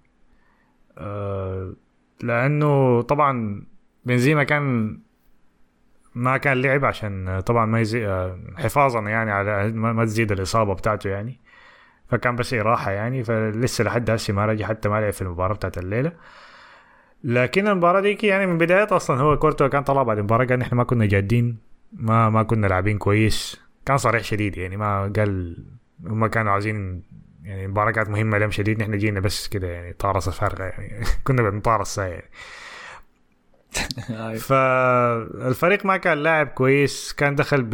آه، لأنه طبعا بنزيما كان ما كان لعب عشان طبعا ما يزي آه، حفاظا يعني على ما تزيد الإصابة بتاعته يعني. فكان بس إراحة يعني فلسه لحد هسه ما رجع حتى ما لعب في المباراة بتاعت الليلة. لكن المباراة ديك يعني من بدايتها أصلا هو كورتو كان طلع بعد المباراة قال نحن ما كنا جادين ما ما كنا لاعبين كويس. كان صريح شديد يعني ما قال هم كانوا عايزين يعني المباراة كانت مهمة لهم شديد نحن جينا بس كده يعني تعرصة فارغة يعني. (laughs) كنا بنتعرص يعني (laughs) فالفريق ما كان لاعب كويس كان دخل ب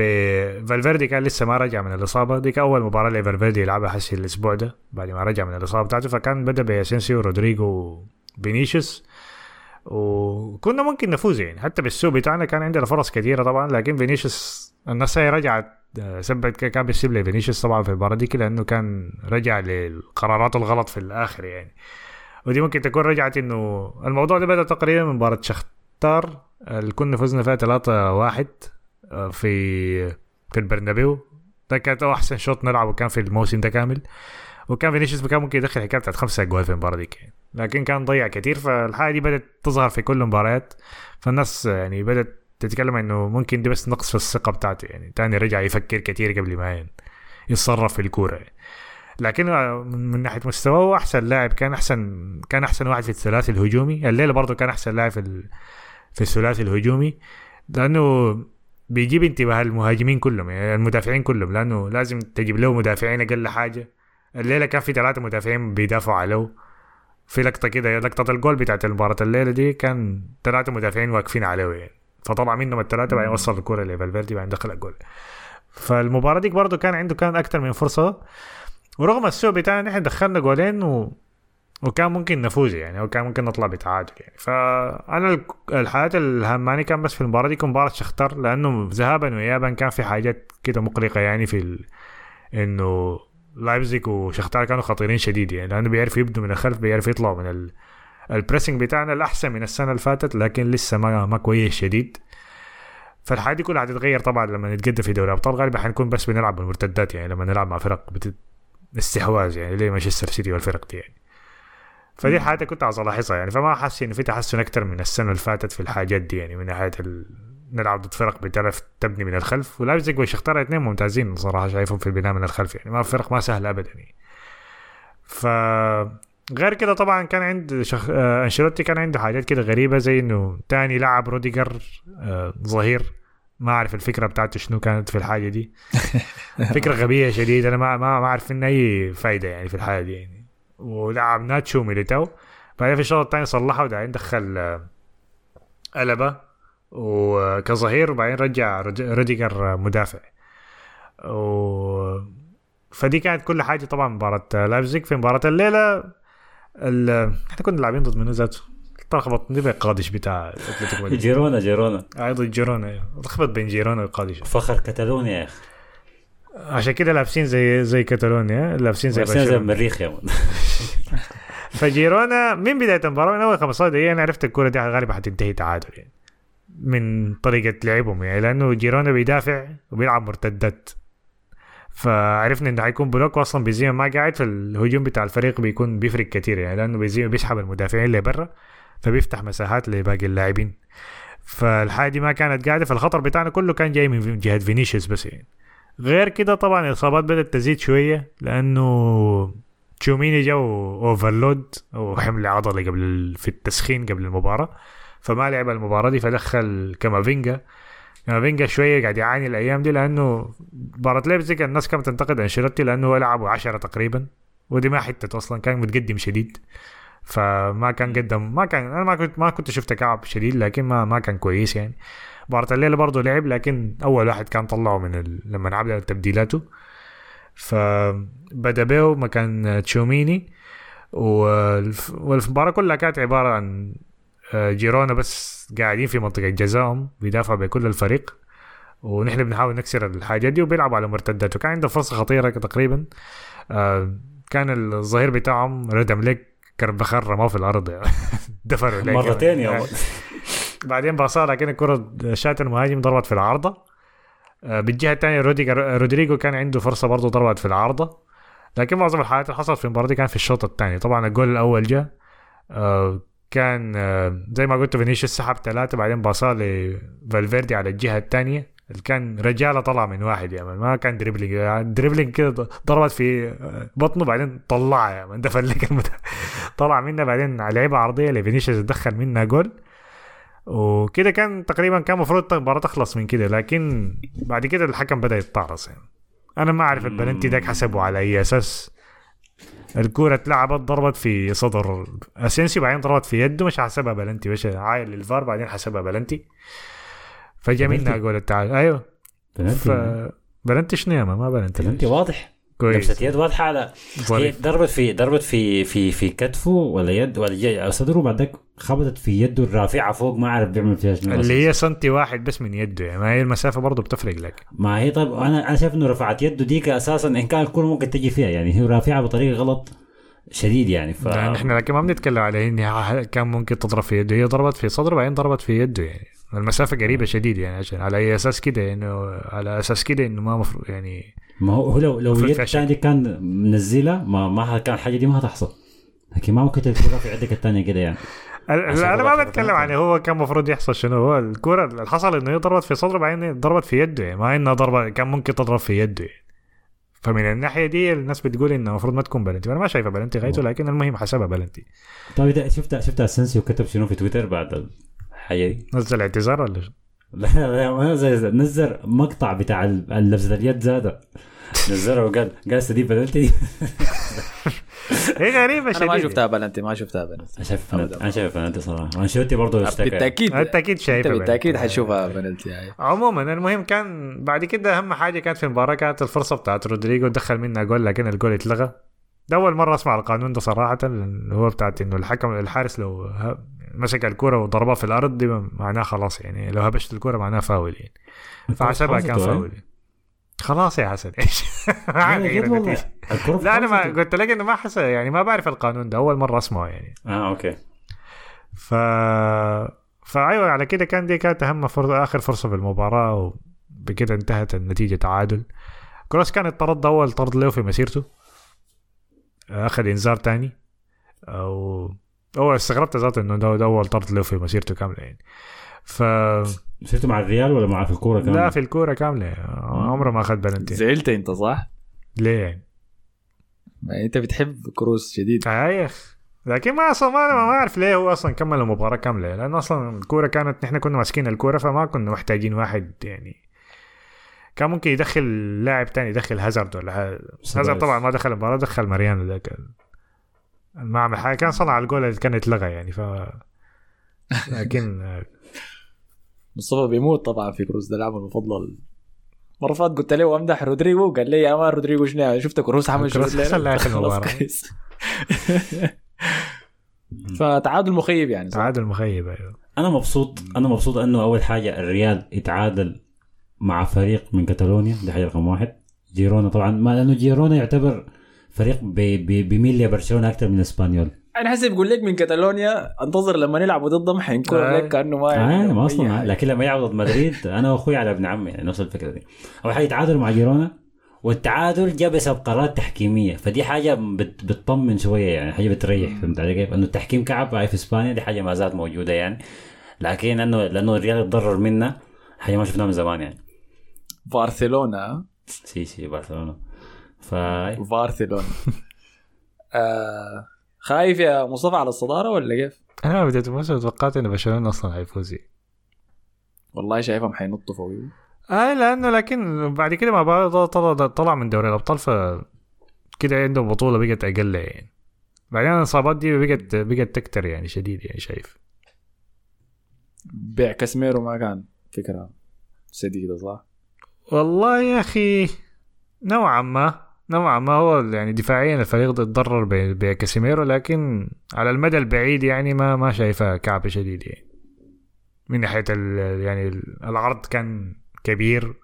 فالفيردي كان لسه ما رجع من الإصابة. دي أول مباراة لفالفيردي يلعبها حسي الأسبوع ده بعد ما رجع من الإصابة بتاعته. فكان بدأ بأسينسيو رودريجو بينيشيوس وكنا ممكن نفوز يعني. حتى بالسوء بتاعنا كان عندنا فرص كثيرة طبعا لكن فينيسيوس الناس هي رجعت سبت كان بيسيب لي فينيسيوس طبعا في المباراة دي لأنه كان رجع للقرارات الغلط في الآخر يعني. ودي ممكن تكون رجعت إنه الموضوع ده بدأ تقريبا من مباراة شختار اللي كنا فزنا فيها 3 واحد آه، في في البرنابيو. ده كانت أحسن شوط نلعبه كان في الموسم ده كامل. وكان فينيسيوس كان ممكن يدخل حكاية بتاعت خمسة أجوال في المباراة دي. لكن كان ضيع كتير فالحاجة دي بدأت تظهر في كل المباريات. فالناس يعني بدأت تتكلم إنه ممكن دي بس نقص في الثقة بتاعته يعني تاني رجع يفكر كتير قبل ما يتصرف في الكورة يعني. لكن من ناحية مستواه هو أحسن لاعب كان أحسن كان أحسن واحد في الثلاثي الهجومي الليلة برضه كان أحسن لاعب في. في الثلاثي الهجومي لأنه بيجيب انتباه المهاجمين كلهم يعني المدافعين كلهم لأنه لازم تجيب له مدافعين أقل حاجة الليلة كان في ثلاثة مدافعين بيدافعوا عليه في لقطة كده لقطة الجول بتاعت المباراة الليلة دي كان ثلاثة مدافعين واقفين عليه يعني فطلع منهم الثلاثه بعدين وصل الكره لفالفيردي بعدين دخل الجول. فالمباراة دي برضه كان عنده كان أكثر من فرصة. ورغم السوء بتاعنا نحن دخلنا جولين و... وكان ممكن نفوز يعني أو كان ممكن نطلع بتعادل يعني. فانا ال- الحاجات الهماني كان بس في المباراة دي مباراة شختار لأنه ذهابا وايابا كان في حاجات كده مقلقة يعني في ال... إنه لايبزيج وشختار كانوا خطيرين شديد يعني. لأنه بيعرفوا يبدوا من الخلف بيعرفوا يطلعوا من ال... ال pressing بتاعنا الأحسن من السنة اللي فاتت لكن لسه ما ما كويس شديد. فالحاجة دي كلها هتتغير طبعا لما نتقدم في دوري ابطال غالبا حنكون بس بنلعب بالمرتدات يعني لما نلعب مع فرق بت... استحواذ يعني ليه مانشستر سيتي والفرق دي يعني. فدي حاجة كنت عايز ألاحظها يعني فما حاسس إنه في تحسن أكثر من السنة اللي فاتت في الحاجات دي يعني من ناحية ال... نلعب ضد فرق بتعرف تبني من الخلف. ولايبزيج وشختار اثنين ممتازين صراحة شايفهم في البناء من الخلف يعني ما فرق ما سهله ابدا يعني. ف غير كده طبعا كان عند شخ... آه أنشيلوتي كان عنده حاجات كده غريبة زي إنه تاني لعب روديجر آه ظهير. ما أعرف الفكرة بتاعته شنو كانت في الحاجة دي. (laughs) فكرة غبية شديد أنا ما ما ما أعرف منها أي فايدة يعني في الحاجة دي يعني. ولعب ناتشو وميليتاو. بعدين في الشوط الثاني صلحها وبعدين دخل آه، ألابا كظهير وبعدين رجع رج- روديجر مدافع. و فدي كانت كل حاجة طبعا مباراة لايبزيج في مباراة الليلة. ال... إحنا كنا لاعبين ضد منو ذاته تلخبط دي القادش بتاع أتلتيكو مدريد. جيرونا جيرونا. آه، ضد جيرونا أيوة. لخبط بين جيرونا والقادش فخر كتالونيا يا أخي. عشان كده لابسين زي زي كاتالونيا لابسين زي زي زي المريخ يا man (laughs) فجيرونا من بداية المباراة من أول 15 دقيقه أنا عرفت الكوره دي غالبا حتنتهي تعادل يعني. من طريقة لعبهم يعني لأنه جيرونا بيدافع وبيلعب مرتدات. فعرفنا انه حيكون block واصلا بنزيما ما قاعد فالهجوم بتاع الفريق بيكون بيفرق كتير يعني لأنه بنزيما بيسحب المدافعين اللي برا فبيفتح مساحات لباقي اللاعبين. فالحاجة دي ما كانت قاعدة فالخطر بتاعنا كله كان جاي من جهة فينيسيوس بس يعني. غير كده طبعا الإصابات بدأت تزيد شوية لأنه تشواميني جاه overload أو حمل عضلي قبل في التسخين قبل المباراة فما لعب المباراة دي فدخل كامافينجا. كامافينجا شوية قاعد يعاني الأيام دي لأنه مباراه ليبزيج الناس كانت تنتقد أنشيلوتي لأنه هو لعبه 10 تقريبا. ودي ما حتته أصلا كان متقدم شديد. فما كان قدم ما كان أنا ما كنت ما كنت شفته كعب شديد لكن ما ما كان كويس يعني. مباراة الليلة برضه لعب لكن أول واحد كان طلعه من ال... لما لعب تبديلاته. فبدا بيه مكان تشوميني. والف... والمباراة كلها كانت عبارة عن جيرونا بس قاعدين في منطقة جزائهم بيدافعوا بكل الفريق ونحن بنحاول نكسر الحاجات دي وبيلعبوا على مرتدات وكان عنده فرصة خطيرة تقريبا. آه، كان الظهير بتاعهم ردم لك كربخار رماه في الأرض. (laughs) يعني. دفروا لك مرتين يا يعني. بعدين باصها لكن الكرة شات المهاجم ضربت في العارضة. آه، بالجهة الثانية روديجر رودريجو كان عنده فرصة برضه ضربت في العارضة. لكن معظم الحالات اللي حصلت في المباراة دي كان في الشوط الثاني طبعا الجول الأول جاء آه، كان آه، زي ما قلت فينيسيوس سحب ثلاثة بعدين باصها لفالفيردي على الجهة الثانية. اللي كان رجاله طلع من واحد يا من ما كان دريبلينج يعني دريبلينج كده ضربت في آه، بطنه بعدين طلعها يا من. (laughs) دفن لك طلع منها بعدين لعبة عرضية لفينيسيوس دخل منها جول. وكده كان تقريبا كان المفروض المباراة تخلص من كده لكن بعد كده الحكم بدأ يتعرص يعني. أنا ما أعرف البلنتي داك حسبه على أي أساس. الكورة اتلعبت ضربت في صدر أسينسيو بعدين ضربت في يده مشى حسبها بلنتي مشى عاين للفار بعدين حسبها بلنتي. بلنتي؟ جول التعادل أيوه. ف بلنتي بلنتي شنو؟ ما بلنتي. بلنتي واضح. كويس. لمسة يد واضحة على ضربت في ضربت في في في كتفه ولا يد ولا صدره بعدك خبطت في يده الرافعة فوق ما أعرف بيعمل فيها شنو. اللي هي سنتي واحد بس من يده يعني ما هي المسافة برضه بتفرق لك. ما هي طيب أنا أنا شايف إنه رفعت يده ديك أساسا إن كان الكوره ممكن تجي فيها يعني هي رافعة بطريقة غلط شديد يعني ف إحنا لكن ما بنتكلم على إنها كان ممكن تضرب في يده هي ضربت في صدره بعدين ضربت في يده يعني. المسافة قريبة شديد يعني عشان على أي أساس كده إنه على أساس كده إنه ما مفروض يعني ما هو هو لو لو. الثانية دي كان منزله ما ما كان الحاجة دي ما هتحصل لكن ما ممكن تكون رافع يدك الثانية كده يعني عشان أنا ما في بتكلم. عن هو كان المفروض يحصل شنو هو الكرة اللي حصل إنه هي ضربت في صدره بعدين ضربت في يده يعني ما إنها ضربة كان ممكن تضرب في يده يعني. فمن الناحية دي الناس بتقول إنه المفروض ما تكون بلنتي أنا ما شايفها بلنتي غايته لكن المهم حسبها بلنتي طيب إذا شفت شفت اسنسيو كتب شنو في تويتر بعد الحاجة دي نزل اعتذار ولا شو؟ لا لا ما زي- نزل مقطع بتاع ال- لبسه اليد زاده. نزله وقال قال استدي بلنتي (laughs) هي غريبة أنا ما شديد شفتها بلنتي ما شفتها بلنتي أنا شايف أنا شايف بلنتي صراحة. وانشيلوتي برضه اشتكى بالتاكيد أنت أكيد أنت شايفها بالتأكيد بلنتي. حتشوفها بلنتي يعني. عموما المهم كان بعد كده أهم حاجة كانت في المباراة كانت الفرصة بتاعت رودريجو دخل منها جول لكن الجول اتلغى. ده أول مرة أسمع القانون ده صراحة اللي هو بتاعت إنه الحكم الحارس لو مسك الكرة وضربها في الأرض دي معناها خلاص يعني لو هبشت الكرة معناها فاول يعني. فحسبها كان خلصت، فاول. يعني. خلاص يا حسن إيش؟ (laughs) لا أنا ما. قلت لك إنه ما حس يعني ما بعرف القانون ده أول مرة أسمعه يعني. آه أوكي. ف فأيوة على كده كان دي كانت أهم فرصة آخر فرصة في المباراة وبكده انتهت النتيجة تعادل. كروس كان الطرد أول طرد له في مسيرته. اخذ إنذار تاني؟ أو هو استغربت ذاته إنه ده, ده اول طرد له في مسيرته كاملة يعني. ف شفته مع الريال ولا مع في الكورة كمان؟ لا في الكورة كاملة. عمره ما أخذ بلنتي زعلت أنت صح؟ ليه يعني؟ ما أنت بتحب كروس شديد آه لكن ما أصلا ما, ما أعرف ليه هو أصلا كمل المباراة كاملة. لأنه أصلا الكورة كانت نحن كنا ماسكين الكورة فما كنا محتاجين واحد يعني كان ممكن يدخل لاعب تاني يدخل هازارد ولا. هازارد طبعا ما دخل المباراة دخل ماريانو ذاك ما عمل حاجة كان صنع الجول اللي كان اتلغى يعني ف لكن آه، مصطفى بيموت طبعا في كروس ده لاعبه المفضل مرة فات قلت له أمدح رودريجو قال لي يا مان رودريجو شنو شفت كروس عمل شنو. كويس. (laughs) فتعادل مخيب يعني صح؟ تعادل مخيب أيوه أنا مبسوط أنا مبسوط إنه أول حاجة الريال يتعادل مع فريق من كاتالونيا دي حاجة رقم واحد. جيرونا طبعا ما لأنه جيرونا يعتبر فريق بي بي بيميل لبرشلونه أكثر من إسبانيول. أنا حسب بقول لك من كاتالونيا أنتظر لما يلعبوا ضدهم حينكروا آه. لك كأنه ما آه عندهم ما أصلا حاجة. لكن لما يلعبوا ضد مدريد (laughs) أنا وأخوي على ابن عمي يعني نفس الفكرة دي. أول حاجة يتعادلوا مع جيرونا والتعادل جاء بسبب قرارات تحكيمية. فدي حاجة بت بتطمن شوية يعني حاجة بتريح فهمت علي كيف؟ إنه التحكيم كعب في إسبانيا دي حاجة ما زالت موجودة يعني. لكن إنه لأنه الريال يتضرر منا حاجة ما شفناها من زمان يعني. بارسلونا سي سي برشلونه ف بارسلونا آه خايف يا مصطفى على الصدارة ولا كيف؟ أنا بديت الموسم توقعت إن برشلونة أصلا حيفوز والله شايفهم حينطوا فوقي. اي لأنه لكن بعد كده بعض طلع, طلع من دوري الأبطال ف كده عندهم بطولة بقت أقل يعني. بعدين الإصابات دي بقت بقت تكتر يعني شديد يعني شايف. بيع كاسميرو ما كان فكرة سديدة صح؟ والله يا أخي نوعا ما نوعا ما هو يعني دفاعيا الفريق اتضرر ب- بكاسيميرو لكن على المدى البعيد يعني ما ما شايفها كعب شديد يعني. من ناحية يعني ال- العرض كان كبير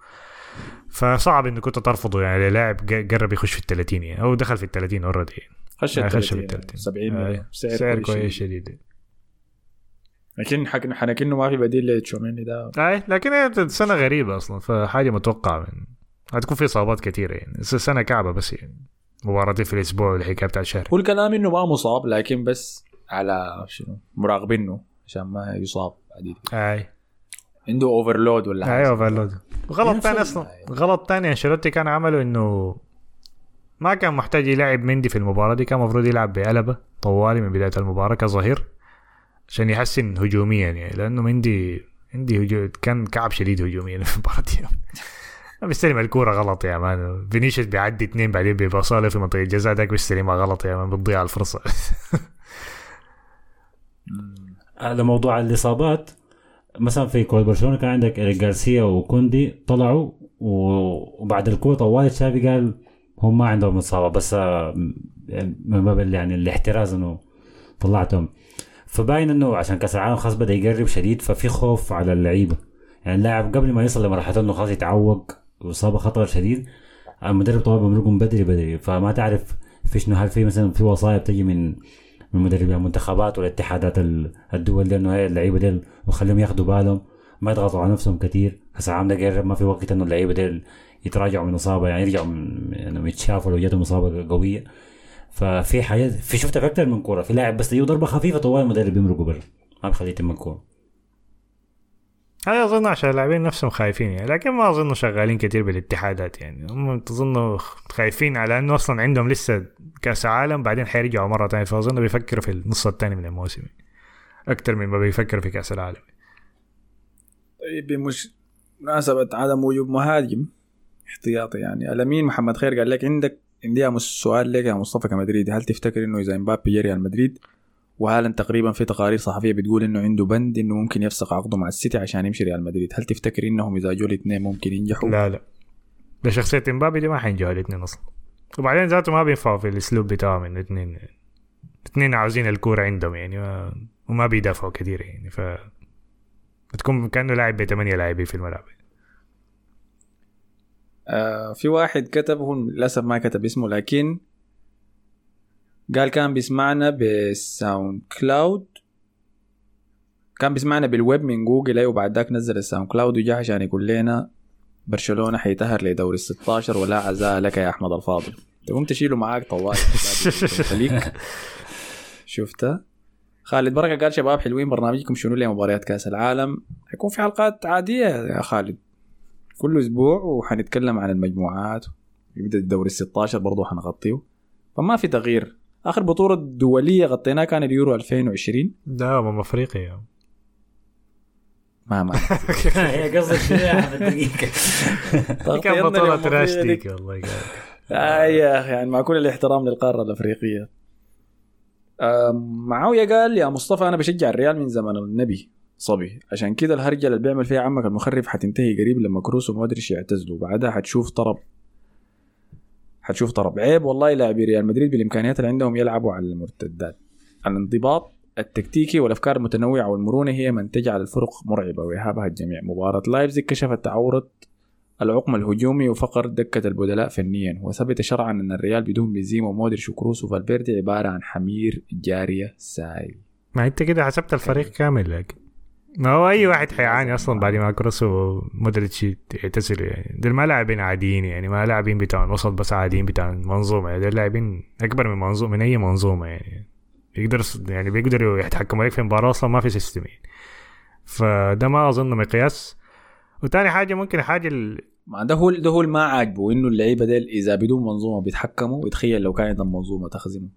فصعب إنك كنت ترفضه يعني. لاعب قرب يخش في ال 30 يعني. أو دخل في ال 30 already خش يعني خش في 30 ال 30 70 آه، مليون سعر, سعر كويس شديد. لكن حك... حنكنه ما في بديل لتشوميني ده. أي لكن هي السنة غريبة أصلا فحاجة متوقعة من هتكون في إصابات كثيره يعني. السنة كعبة بس يعني. مباراتين في الأسبوع والحكاية بتاع الشهر. هو الكلام إنه ما مصاب لكن بس على شنو؟ مراقبينه عشان ما يصاب بعدين أي. عنده overload ولا حاجة. أيوه overload غلط ثاني أصلا غلط ثاني أنشيلوتي كان عمله إنه ما كان محتاج يلعب مندي في المباراة دي كان المفروض يلعب بقلبة طوالي من بداية المباراة كظهير. عشان يحسن هجوميا يعني لأنه مندي عندي هجو... كان كعب شديد هجوميا في المباراة دي. (laughs) بيستلم الكورة غلط يا مان. فينيسيوس بيعدي اثنين بعدين بيباصها له في منطقة الجزاء داك بيستلمها غلط يا مان بتضيع الفرصة. (laughs) على موضوع الإصابات مثلا في كوره برشلونة كان عندك إيريك جارسيا وكوندي طلعوا وبعد الكورة طوال تشافي قال هم ما عندهم إصابة بس آه، من باب يعني الاحتراز إنه طلعتهم. فباين إنه عشان كأس العالم خلاص بدأ يقرب شديد ففي خوف على اللعيبة. يعني اللاعب قبل ما يصل لمرحلة إنه خلاص يتعوق وإصابة خطر شديد المدرب طبعا بيمرقهم بدري بدري. فما تعرف في شنو هل في مثلا في وصايا بتجي من من مدربي المنتخبات والاتحادات ال- الدول دي إنه اللعيبة دي وخليهم ياخدوا بالهم ما يضغطوا على نفسهم كتير. كأس العالم ده قرب ما في وقت إنه اللعيبة دي يتراجعوا من إصابة يعني يرجعوا من انهم يتشافوا لو جاتهم إصابة قوية. ففي حاجات في شفتها في أكثر من كورة. في لاعب بس يجيه ضربة خفيفة طوال المدرب يمرقوا برا ما بخليه يتم الكورة. هذا أظن عشان اللاعبين نفسهم خايفين يعني. لكن ما اظن شغالين كثير بالاتحادات يعني. هم تظنوا خايفين على إنه أصلا عندهم لسه كأس عالم بعدين حيرجعوا مرة ثانية فأظن بيفكروا في النص الثاني من الموسم. أكثر من ما بيفكروا في كأس العالم. طيب بمش مناسبة عدم وجود مهاجم احتياطي يعني. الامين محمد خير قال لك عندك عندي سؤال لك يا مصطفى كمدريدي. هل تفتكر إنه إذا إمبابي جا ريال مدريد وهالاند تقريبا في تقارير صحفية بتقول إنه عنده بند إنه ممكن يفسخ عقده مع السيتي عشان يمشي ريال مدريد؟ هل تفتكر إنهم إذا جو الاثنين ممكن ينجحوا؟ لا لا. ده شخصية إمبابي دي ما حينجحوا الاثنين أصلا. وبعدين ذاته ما بينفعوا في الأسلوب بتاعهم الاثنين الاثنين عاوزين الكورة عندهم يعني ما وما بيدافعوا كثير يعني. ف بتكون كأنه لاعب بثمانية لاعبين في الملعب. آه في واحد كتب هو للأسف ما كتب اسمه لكن قال كان بيسمعنا بالساوند كلاود. كان بيسمعنا بالويب من جوجل أيوه وبعد ذاك نزل الساوند كلاود وجا عشان يقول لنا برشلونة حيتأهل لدوري ال 16 ولا عزاء لك يا أحمد الفاضل. تقوم تشيله معاك طوال. (laughs) خليك خالد بركة قال شباب حلوين برنامجكم شنو لمباريات كأس العالم؟ حيكون في حلقات عادية يا خالد. كل أسبوع وحنتكلم عن المجموعات. يبدأ الدوري ال 16 برضه حنغطيه. فما في تغيير. آخر بطولة دولية غطيناها كان اليورو 2020 ده امم أفريقيا. ما ما. (laughs) هي قصدك شنو يا (laughs) كان بطولة راش ديك والله. آه يا أخي يعني مع كل الاحترام للقارة الأفريقية. معاوية قال يا مصطفى أنا بشجع الريال من زمن النبي. صبي. عشان كده الهرجة اللي بيعمل فيها عمك المخرف حتنتهي قريب لما كروس ومودريتش يعتزلوا. بعدها حتشوف طرب. حتشوف طرب. عيب والله لاعبي ريال مدريد بالإمكانيات اللي عندهم يلعبوا على المرتدات. الانضباط التكتيكي والأفكار المتنوعة والمرونة هي من تجعل الفرق مرعبة ويهابها الجميع. مباراة لايبزيج كشفت عورة العقم الهجومي وفقر دكة البدلاء فنيا. وثبت شرعا أن الريال بدون بنزيما ومودريتش وكروس وفالفيردي عبارة عن حمير جارية ساي. ما أنت كده حسبت الفريق كامل لكن ما هو أي واحد حيعاني أصلا بعد ما كروس ومودريتش يعتزلوا يعني. دول ما لاعبين عاديين يعني ما لاعبين بتاع الوسط بس عاديين بتاع المنظومة يعني. دول لاعبين أكبر من منظومة من أي منظومة يعني. يقدر يعني بيقدروا يتحكموا في مباراة أصلا ما في system يعني. فده ما أظن مقياس. وتاني حاجة ممكن الحاجة ال- ما ده هو ده هو ما عاجبه إنه اللعيبة ديل إذا بدون منظومة بيتحكموا. ويتخيل لو كان عندهم منظومة تخدمهم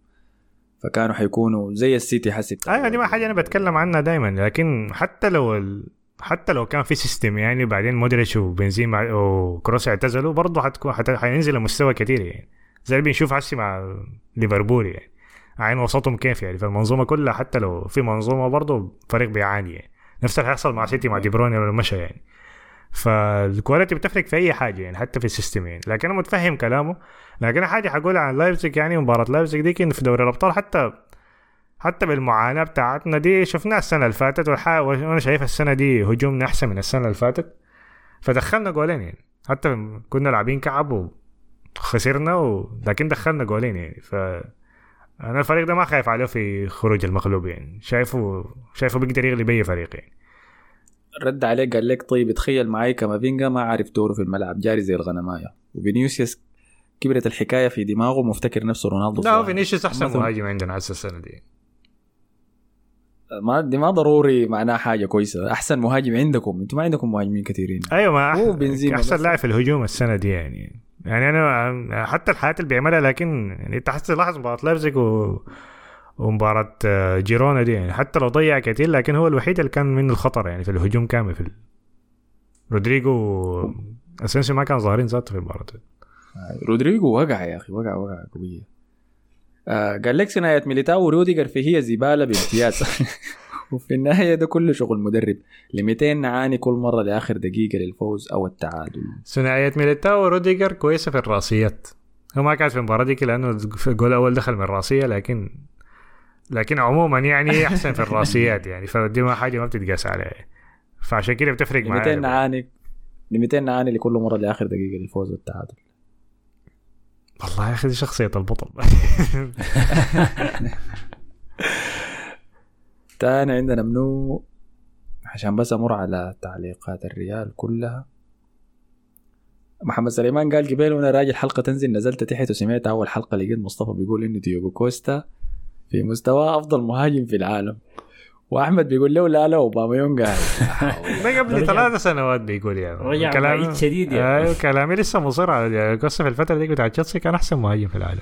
فكانوا حيكونوا زي السيتي حسب أيوه دي ما حاجة أنا بتكلم عنها دايما لكن حتى لو ال... حتى لو كان في system يعني بعدين مودريتش وبنزيما وكروس اعتزلوا برضه حتكون حت... حينزل المستوى كتير يعني. زي اللي بنشوف هسي مع ليفربول يعني. عاين وسطهم كيف يعني. فالمنظومة كلها حتى لو في منظومة برضه فريق بيعاني يعني. نفس اللي هيحصل مع سيتي مع دي بروين لما مشى يعني. فال quality بتفرق في أي حاجة يعني حتى في ال system يعني. لكن أنا متفهم كلامه. لكن حاجة حقولها عن لايبزيج يعني مباراة لايبزيج دي إن في دوري الأبطال حتى حتى بالمعاناة بتاعتنا دي شفناها السنة اللي فاتت وأنا شايف السنة دي هجومنا أحسن من السنة اللي فاتت. فدخلنا جولين يعني. حتى كنا لاعبين كعب وخسرنا و... لكن دخلنا جولين يعني. ف أنا الفريق ده ما خايف عليه في خروج المغلوب يعني. شايفه شايفه بيقدر يغلب اي فريق يعني. رد عليه قال لك طيب تخيل معي كامافينجا ما عارف دوره في الملعب جاري زي الغنماية وفينيسيوس كبرت الحكاية في دماغه مفتكر نفسه رونالدو لا. فينيسيوس أحسن. مهاجم عندنا هسه السنة دي ما دي ما ضروري معناه حاجة كويسة أحسن مهاجم عندكم أنتم ما عندكم مهاجمين كثيرين أيوه ما هو أح- بنزيما أحسن بس. لاعب في الهجوم السنة دي يعني يعني أنا حتى الحاجة اللي بيعملها لكن يعني انت حتى تلاحظ مباراة لايبزيج و... ومباراة آه، جيرونا دي يعني. حتى لو ضيع كتير لكن هو الوحيد اللي كان منه الخطر يعني في الهجوم كامل. في. رودريجو أسينسيو ما كان ظاهرين ذاته في المباراة دي. رودريجو وقع يا أخي وقع وقع قوية. آه قال لك ثنائيه ميليتاو وروديجر في هي زبالة بامتياز. (laughs) وفي النهاية ده كله شغل مدرب. لمتين نعاني كل مرة لآخر دقيقة للفوز أو التعادل. ثنائية ميليتاو وروديجر كويسة في الرأسيات. هو ما كانت في المباراة دي لأنه في الجول الأول دخل من الرأسية لكن لكن عموما يعني أحسن في الرأسيات يعني فدي ما حاجة ما بتتقاس عليها فعشان كده بتفرق لمتين معايا نعاني لمتين نعاني لكل مرة لآخر دقيقة للفوز والتعادل. والله يا أخي دي شخصية البطل. (laughs) تاني عندنا منو؟ عشان بس أمر على تعليقات الريال كلها. محمد سليمان قال قبل وأنا راجل حلقة تنزل نزلت تحت وسمعت أول حلقة لقيت مصطفى بيقول انه ديوغو كوستا في مستوى أفضل مهاجم في العالم. وأحمد بيقول له لا لا أوباما يونغ قاعد. (laughs) ده قبل ثلاث سنوات بيقول يعني. رجع بعيد شديد يعني. أيوه كلامي لسه مصر على قصة في الفترة دي بتاعت تشيلسي كان أحسن مهاجم في العالم.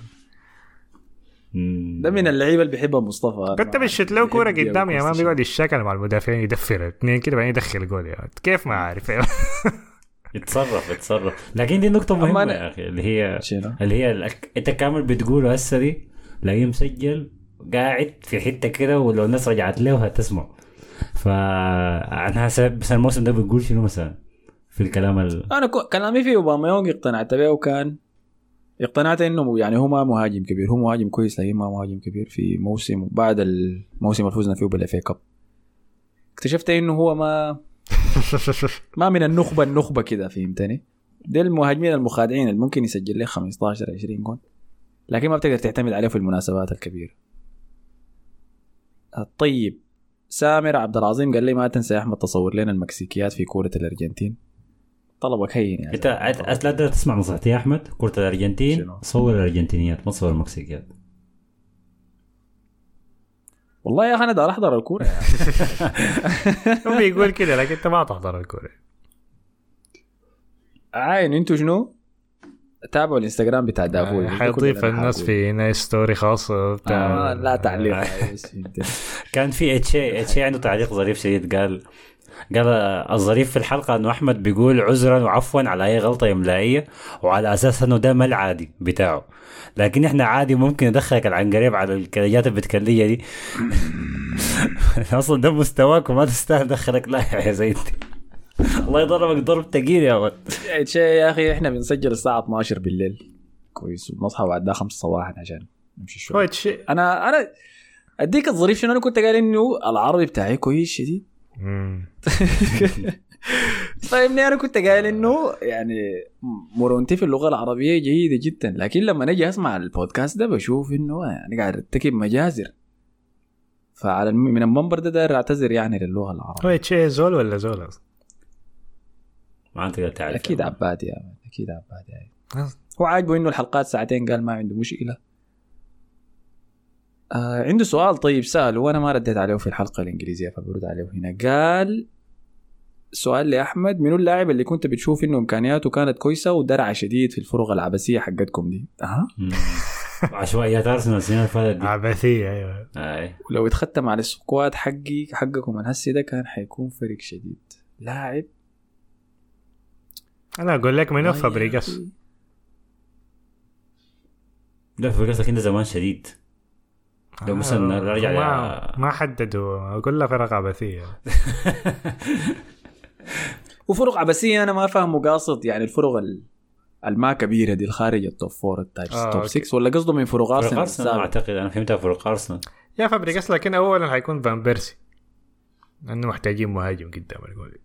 ده من اللعيبة اللي بيحبها مصطفى. كنت بشت له بيحب قدام يا مان بيقعد يشتغل مع المدافعين يدفر اثنين كده بعدين يدخل جول يعني كيف ما عارف. (laughs) يتصرف يتصرف لكن دي مهمة أنا- يا أخي اللي هي شنو؟ اللي هي الأك... انت كامل بتقوله هسه دي تلاقيه مسجل قاعد في حتة كده ولو الناس رجعت له هتسمع حسب بس الموسم ده بتقول شنو مثلا؟ في الكلام ال... أنا كو- كلامي في أوباما يونغ اقتنعت به وكان اقتنعت إنه يعني هو ما مهاجم كبير. هو مهاجم كويس لكن ما مهاجم كبير في موسم بعد الموسم اللي فزنا فيه بالافي كاب اكتشفت إنه هو ما (laughs) ما من النخبة النخبة كده فهمتني؟ دي المهاجمين المخادعين اللي ممكن يسجل لك 15 20 جون لكن ما بتقدر تعتمد عليه في المناسبات الكبيرة. طيب سامر عبد العظيم قال لي ما تنسى يا أحمد تصور لنا المكسيكيات في كوره الأرجنتين طلبك هين يعني إنت لا تقدر تسمع نصيحتي يا أحمد كرة الأرجنتين شنو؟ صور الأرجنتينيات ما تصور المكسيكيات والله يا أخي أنا دار أحضر الكورة. (laughs) هو بيقول كده لكن أنت ما تحضر الكورة عاين أنتوا شنو؟ تابعوا الإنستغرام بتاع دافوي حيضيف الناس في هنا ستوري خاصة بتاع آه لا تعليق. (laughs) كان في اتشي اتشي عنده تعليق ظريف شديد قال قال الظريف في الحلقة إنه أحمد بيقول عذرا وعفوا على أي غلطة املائية وعلى أساس إنه ده ما العادي بتاعه. لكن إحنا عادي ممكن ندخلك العنقريب على الكليات البتكلية دي. (laughs) أصلا ده مستواك وما تستاهل دخلك. لاعب زي انت الله يضربك ضرب ثقيل يا ولد. يعني شيء يا أخي إحنا بنسجل الساعة 12 بالليل. كويس. وبنصحى بعد ده 5 صباحا عشان نمشي شوي. شيء. أنا أنا أديك الظريف شنو أنا كنت قايل إنه العربي بتاعي كويس شديد. فاهمني (laughs) أنا كنت قايل إنه يعني مرونتي في اللغة العربية جيدة جدا. لكن لما نجي أسمع البودكاست ده بشوف إنه يعني قاعد أرتكب مجازر. فعلى من المنبر ده داير أعتذر يعني للغة العربية. هو شيء زول ولا زول أصلا؟ ما انت قاعد تعرف أكيد عبادي يا أكيد عبادي. يعني. آه. هو عاجبه إنه الحلقات ساعتين قال ما عنده مشكلة. آه عنده سؤال طيب سأل وأنا ما رديت عليه في الحلقة الإنجليزية فبرد عليه هنا. قال سؤال لأحمد منو اللاعب اللي كنت بتشوف إنه إمكانياته كانت كويسة ودرع شديد في الفرق العبثيه حقتكم دي؟ أها. عشوائيات ارسنال السنة اللي فاتت عبثيه أيوه. أي. ولو اتختم على السكواد حقي حقكم الهسي ده كان حيكون فريق شديد. لاعب أنا أقول لك منو فابريجاس. لا في قصدك انت زمان شديد لو مثلا نرجع ما, ما حددوا كلها فرق عبثيه وفرق عبثيه أنا ما فاهمه قاصد يعني الفرق ال- الما كبيره دي الخارج التوب فور التايب آه، توب أوكي. 6 ولا قصده من فرق فرق ارسنال ارسنال السابق؟ اعتقد أنا فهمتها فرق ارسنال يا فابريجاس لكن اولا حيكون فان بيرسي لأنه محتاجين مهاجم قدام الجول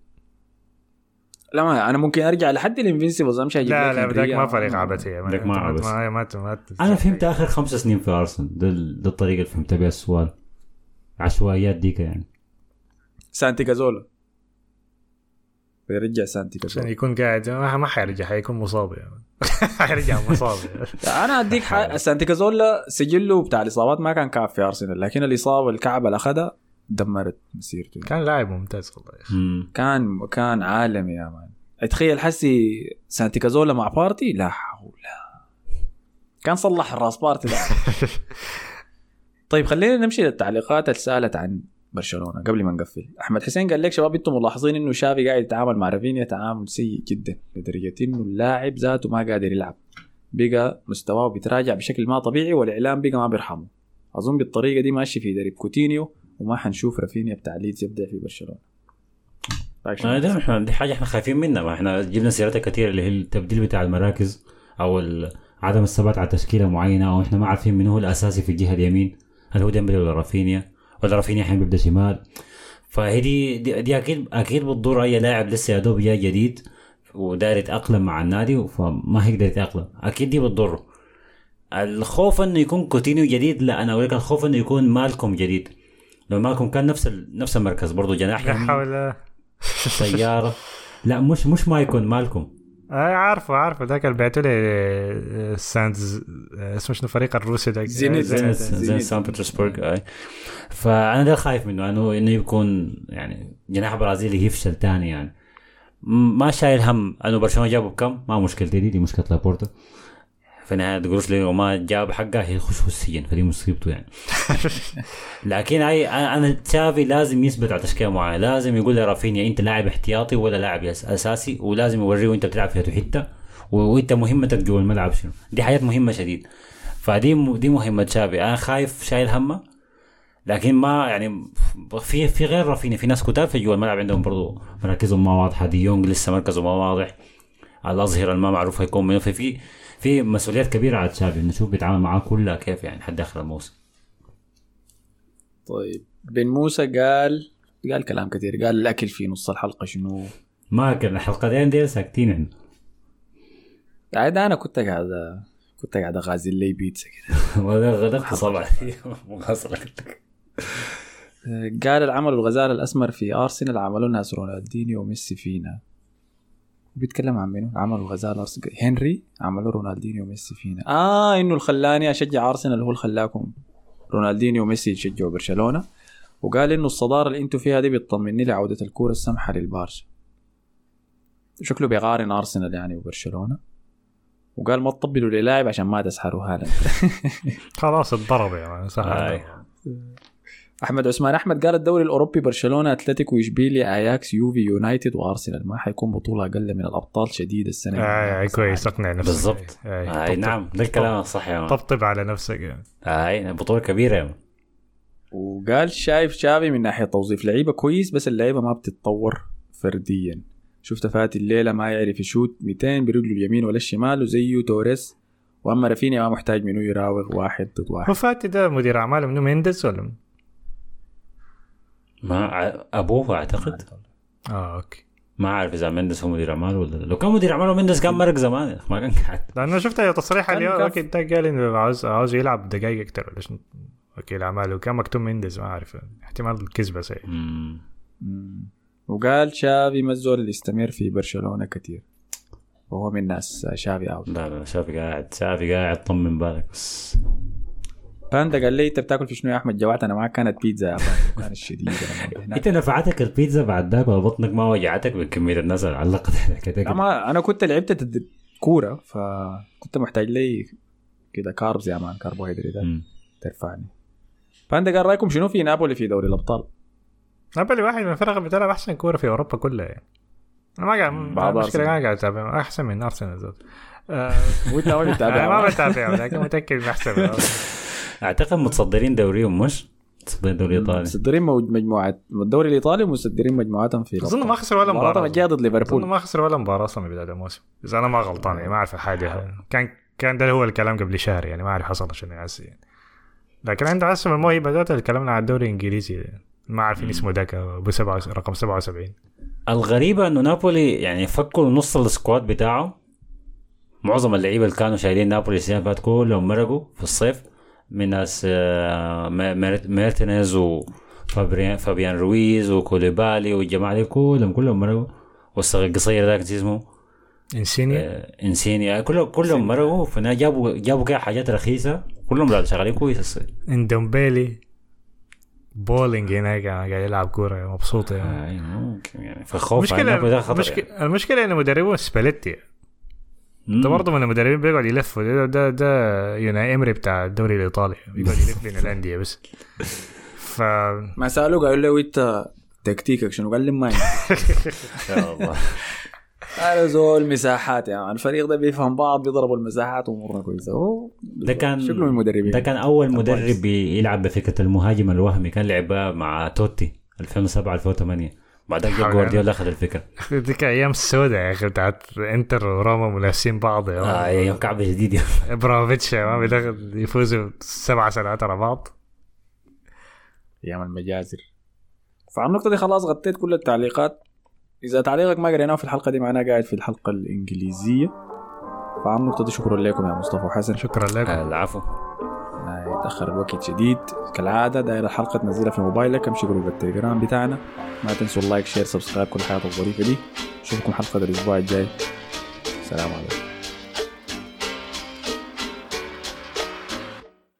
لا ما أنا ممكن أرجع لحد ال Invincibles امشي أجيب لا لك لا بداك ما فريق عبثيه ما بداك ما ما- عبث. ما ما ما أنا فهمت آخر خمس سنين في أرسنال ده, ال- ده الطريقة اللي فهمت بها السؤال. عشوائيات ديك يعني. سانتي كازولا. بيرجع سانتي عشان كازولا يكون قاعد ما, ما حيرجع حيكون مصاب يعني (laughs) حيرجع مصاب. أنا أديك حق (laughs) سانتي كازولا سجله بتاع الإصابات ما كان كعب في أرسنال لكن الإصابة الكعب اللي أخذها دمرت مسيرته. كان لاعب ممتاز والله يا. كان كان عالمي يا man. تخيل حسي سانتي كازولا مع بارتي؟ لا حول. كان صلح الراس بارتي. ده (laughs) طيب خلينا نمشي للتعليقات اللي سألت عن برشلونة قبل ما نقفل. أحمد حسين قال لك شباب أنتم ملاحظين إنه شافي قاعد يتعامل مع رافينيا تعامل سيء جدا لدرجة إنه اللاعب ذاته ما قادر يلعب. بقى مستواه بيتراجع بشكل ما طبيعي والإعلام بقى ما بيرحمه. أظن بالطريقة دي ماشي في درب كوتينيو وما حنشوف رافينيا بتاع ليدز يبدأ في برشلونة. شنو؟ آه، ده إحنا دي حاجة إحنا خايفين منها. ما إحنا جبنا سيرتها كثير اللي هي التبديل بتاع المراكز أو عدم الثبات على تشكيلة معينة أو إحنا ما عارفين من هو الأساسي في الجهة اليمين. هل هو ديمبلي ولا رافينيا؟ ولا رافينيا الحين بيبدأ شمال. فهي دي, دي, دي أكيد أكيد بتضر أي لاعب لسه يا دوب جاي جديد وداير يتأقلم مع النادي فما هيقدر يتأقلم. أكيد دي بتضره. الخوف إنه يكون كوتينيو جديد لا أنا أقول لك الخوف إنه يكون مالكم جديد. لو مالكم كان نفس ال... نفس المركز برضه جناح لا يمين. حول. سيارة. لا مش مش ما يكون مالكم آه عارفه عارفه. ذاك اللي بعته لي آه، ساندز آه، اسمه شنو الفريق الروسي ذاك. زينيت. آه، زين زين- زين سان بطرسبرغ أي. فأنا ده خايف منه انه إنه يكون يعني جناح برازيلي يفشل تاني يعني. ما شايل هم. انه برشلونة جابه بكم؟ ما مشكلتي دي دي مشكلة لابورتا في تقولش لي وما جاب حقه هيخش في السجن فدي مصيبته يعني. (laughs) لكن اي أنا تشافي لازم يثبت على تشكيلة معينة لازم يقول لرافينيا أنت لاعب احتياطي ولا لاعب أساسي ولازم يوريه انت بتلعب في حتة وأنت مهمتك جوا الملعب شنو. دي حاجات مهمة شديد. فدي دي مهمة تشافي. أنا خايف شايل همه لكن ما يعني في في غير رافينيا في ناس كتار في جوا الملعب عندهم برضو مراكزهم ما واضحة. دي يونغ لسه مركزه ما واضح. الاظهر ما معروف هيكون منه ففي في مسؤوليات كبيرة على تشافي نشوف بيتعامل معاه كلها كيف يعني حد آخر الموسم. طيب بن موسى قال قال كلام كثير قال الأكل في نص الحلقة شنو؟ ما كان الحلقتين دي ساكتين إحنا قاعد أنا كنت قاعد كنت قاعد اغازل لي بيتزا كده غدقت طبعا قال العمل الغزال الأسمر في أرسنال عملوا ناس رونالدينيو وميسي فينا. بيتكلم عن منو؟ عمل الغزال أرسنال. هنري عملوا رونالدينيو وميسي فينا. آه إنه اللي خلاني أشجع أرسنال هو اللي خلاكم رونالدينيو وميسي يشجعوا برشلونة. وقال إنه الصدارة اللي أنتم فيها دي بتطمني لعودة الكوره السمحة للبارسا. شكله بيقارن أرسنال يعني وبرشلونة. وقال ما تطبلوا للاعب عشان ما تسحروا هالاند. (laughs) (laughs) خلاص اتضرب يعني سهل. آي. أحمد عثمان أحمد قال الدوري الأوروبي برشلونة أتلتيكو إشبيليا أياكس يوفي يونايتد وأرسنال. ما حيكون بطولة أقل من الأبطال شديد السنة اي اي كويس أقنع نفسك. بالضبط. اي اي طبطب- نعم ده الكلام الصح يا man. طبطب على نفسك يعني. اي بطولة كبيرة يا man. وقال شايف شافي من ناحية توظيف لعيبة كويس بس اللعيبة ما بتتطور فرديا. شفت فاتي الليلة ما يعرف يشوت 200 برجله اليمين ولا الشمال وزيه توريس وأما رافينيا ما محتاج منه يراوغ واحد ضد واحد. هو فاتي ده مدير اعمال منو مينديز ولا ما ع- أبوه أعتقد. آه okay. ما أعرف إذا مندس هو مدير اعمال ولا لا. لو كان مدير اعمال مندس كان مرق زمان. (laughs) ما كان قاعد. لأنه شفت تصريح اليوم. okay ده قال إنه عاوز عاوز يلعب دقائق أكثر ولا شنو؟ وكيل اعمال وكان مكتوب مينديز ما أعرف. احتمال كذبه سي مم. مم. وقال شافي ما الزول اللي يستمر في برشلونة كثير وهو من ناس شافي out لا لا شافي قاعد شافي قاعد طمن بالك بس. باندا قال لي أنت بتاكل في شنو يا أحمد جوعت أنا معك كانت بيتزا يا كانت شديده. أنت نفعتك البيتزا بعد ذاك ولا بطنك ما وجعتك من كمية الناس اللي علقت أنا كنت لعبت كورة فكنت محتاج لي كده كاربز يا مان كربوهيدرات. ترفعني باندا قال رأيكم شنو في نابولي في دوري الأبطال نابولي واحد من الفرق اللي بتلعب أحسن كورة في أوروبا كلها يعني أنا ما قاعد المشكلة. ما قاعد أتابع أحسن من أرسنال ذات (laughs) آه، وأنت ما أنا بتتابع ما بتابع لكن متأكد أحسن. (laughs) أعتقد متصدرين دوريهم مش متصدرين الدوري الايطالي مصدرين موج- مجموعات الدوري الإيطالي ومصدرين مجموعاتهم في أظن. ما خسر ولا مباراتهم مباراة. الجايه ضد أظن ليفربول ما خسر ولا مباراة أصلا بداية الموسم. إذا أنا ما غلطان يعني ما أعرف الحاجة كان كان ده هو الكلام قبل شهر يعني ما أعرف حصل شنو يعني. لكن عنده عاصم الموهبه ذات تكلمنا عن الدوري الإنجليزي. ما عارفين اسمه ذاك أبو سبعة رقم 77 الغريبة إنه نابولي يعني فكوا نص ال squad بتاعه. معظم اللعيبة اللي كانوا شايلين نابولي السنة اللي فاتت كلهم مرقوا في الصيف. من ناس آه، ما- مير- ميرتينيز وفابريان فابيان رويز وكوليبالي والجماعة دي كلهم كلهم مرقوا والصغير القصير ذاك اسمه. إنسينيا؟ آه، انسيني كلهم كلهم مرقوا فنا جابوا جابوا كده حاجات رخيصة. كلهم لا شغالين كويس الصيف اندومبيلي balling هناك قاعد يلعب كورة مبسوط يعني. آه، أيوة، يعني. فخوف المشكلة خطر يعني. المشكلة, المشكلة إن مدربه سباليتي. ده برضه من المدربين بيقعد يلف ده ده, ده يوناي امري بتاع الدوري الإيطالي بيقعد يلف بين الأندية بس. (laughs) ف ما سالوه قالوا له انت تكتيكك شنو؟ قال لي ما. (laughs) يا الله. أنا زول مساحات يعني الفريق ده بيفهم بعض بيضربوا المساحات وأمورنا كويسة. هو ده كان شكله من المدربين. ده كان أول مدرب. بيلعب بفكرة المهاجم الوهمي كان لعبها مع توتي 2007 2008 بعدين جا حول جوارديولا أخذ الفكرة. ديك أيام السوداء يا أخي بتاعت إنتر وروما منافسين بعض يا آه مان. يوم كعب جديد يا إبراهيموفيتش يا مان بيدخل يفوزوا سبع سنوات ورا بعض. أيام المجازر فعلى النقطة دي خلاص غطيت كل التعليقات. إذا تعليقك ما قريناه في الحلقة دي معناه قاعد في الحلقة الإنجليزية. فعلى النقطة دي شكرا لكم يا مصطفى وحسن. شكرا لكم. آه، العفو. يتأخر الوقت شديد كالعادة داير الحلقة تنزلها في موبايلك. امشي جروب التليجرام بتاعنا. ما تنسوا ال like share subscribe كل الحياة الظريفة دي. نشوفكم حلقة الأسبوع الجاي. سلام عليكم.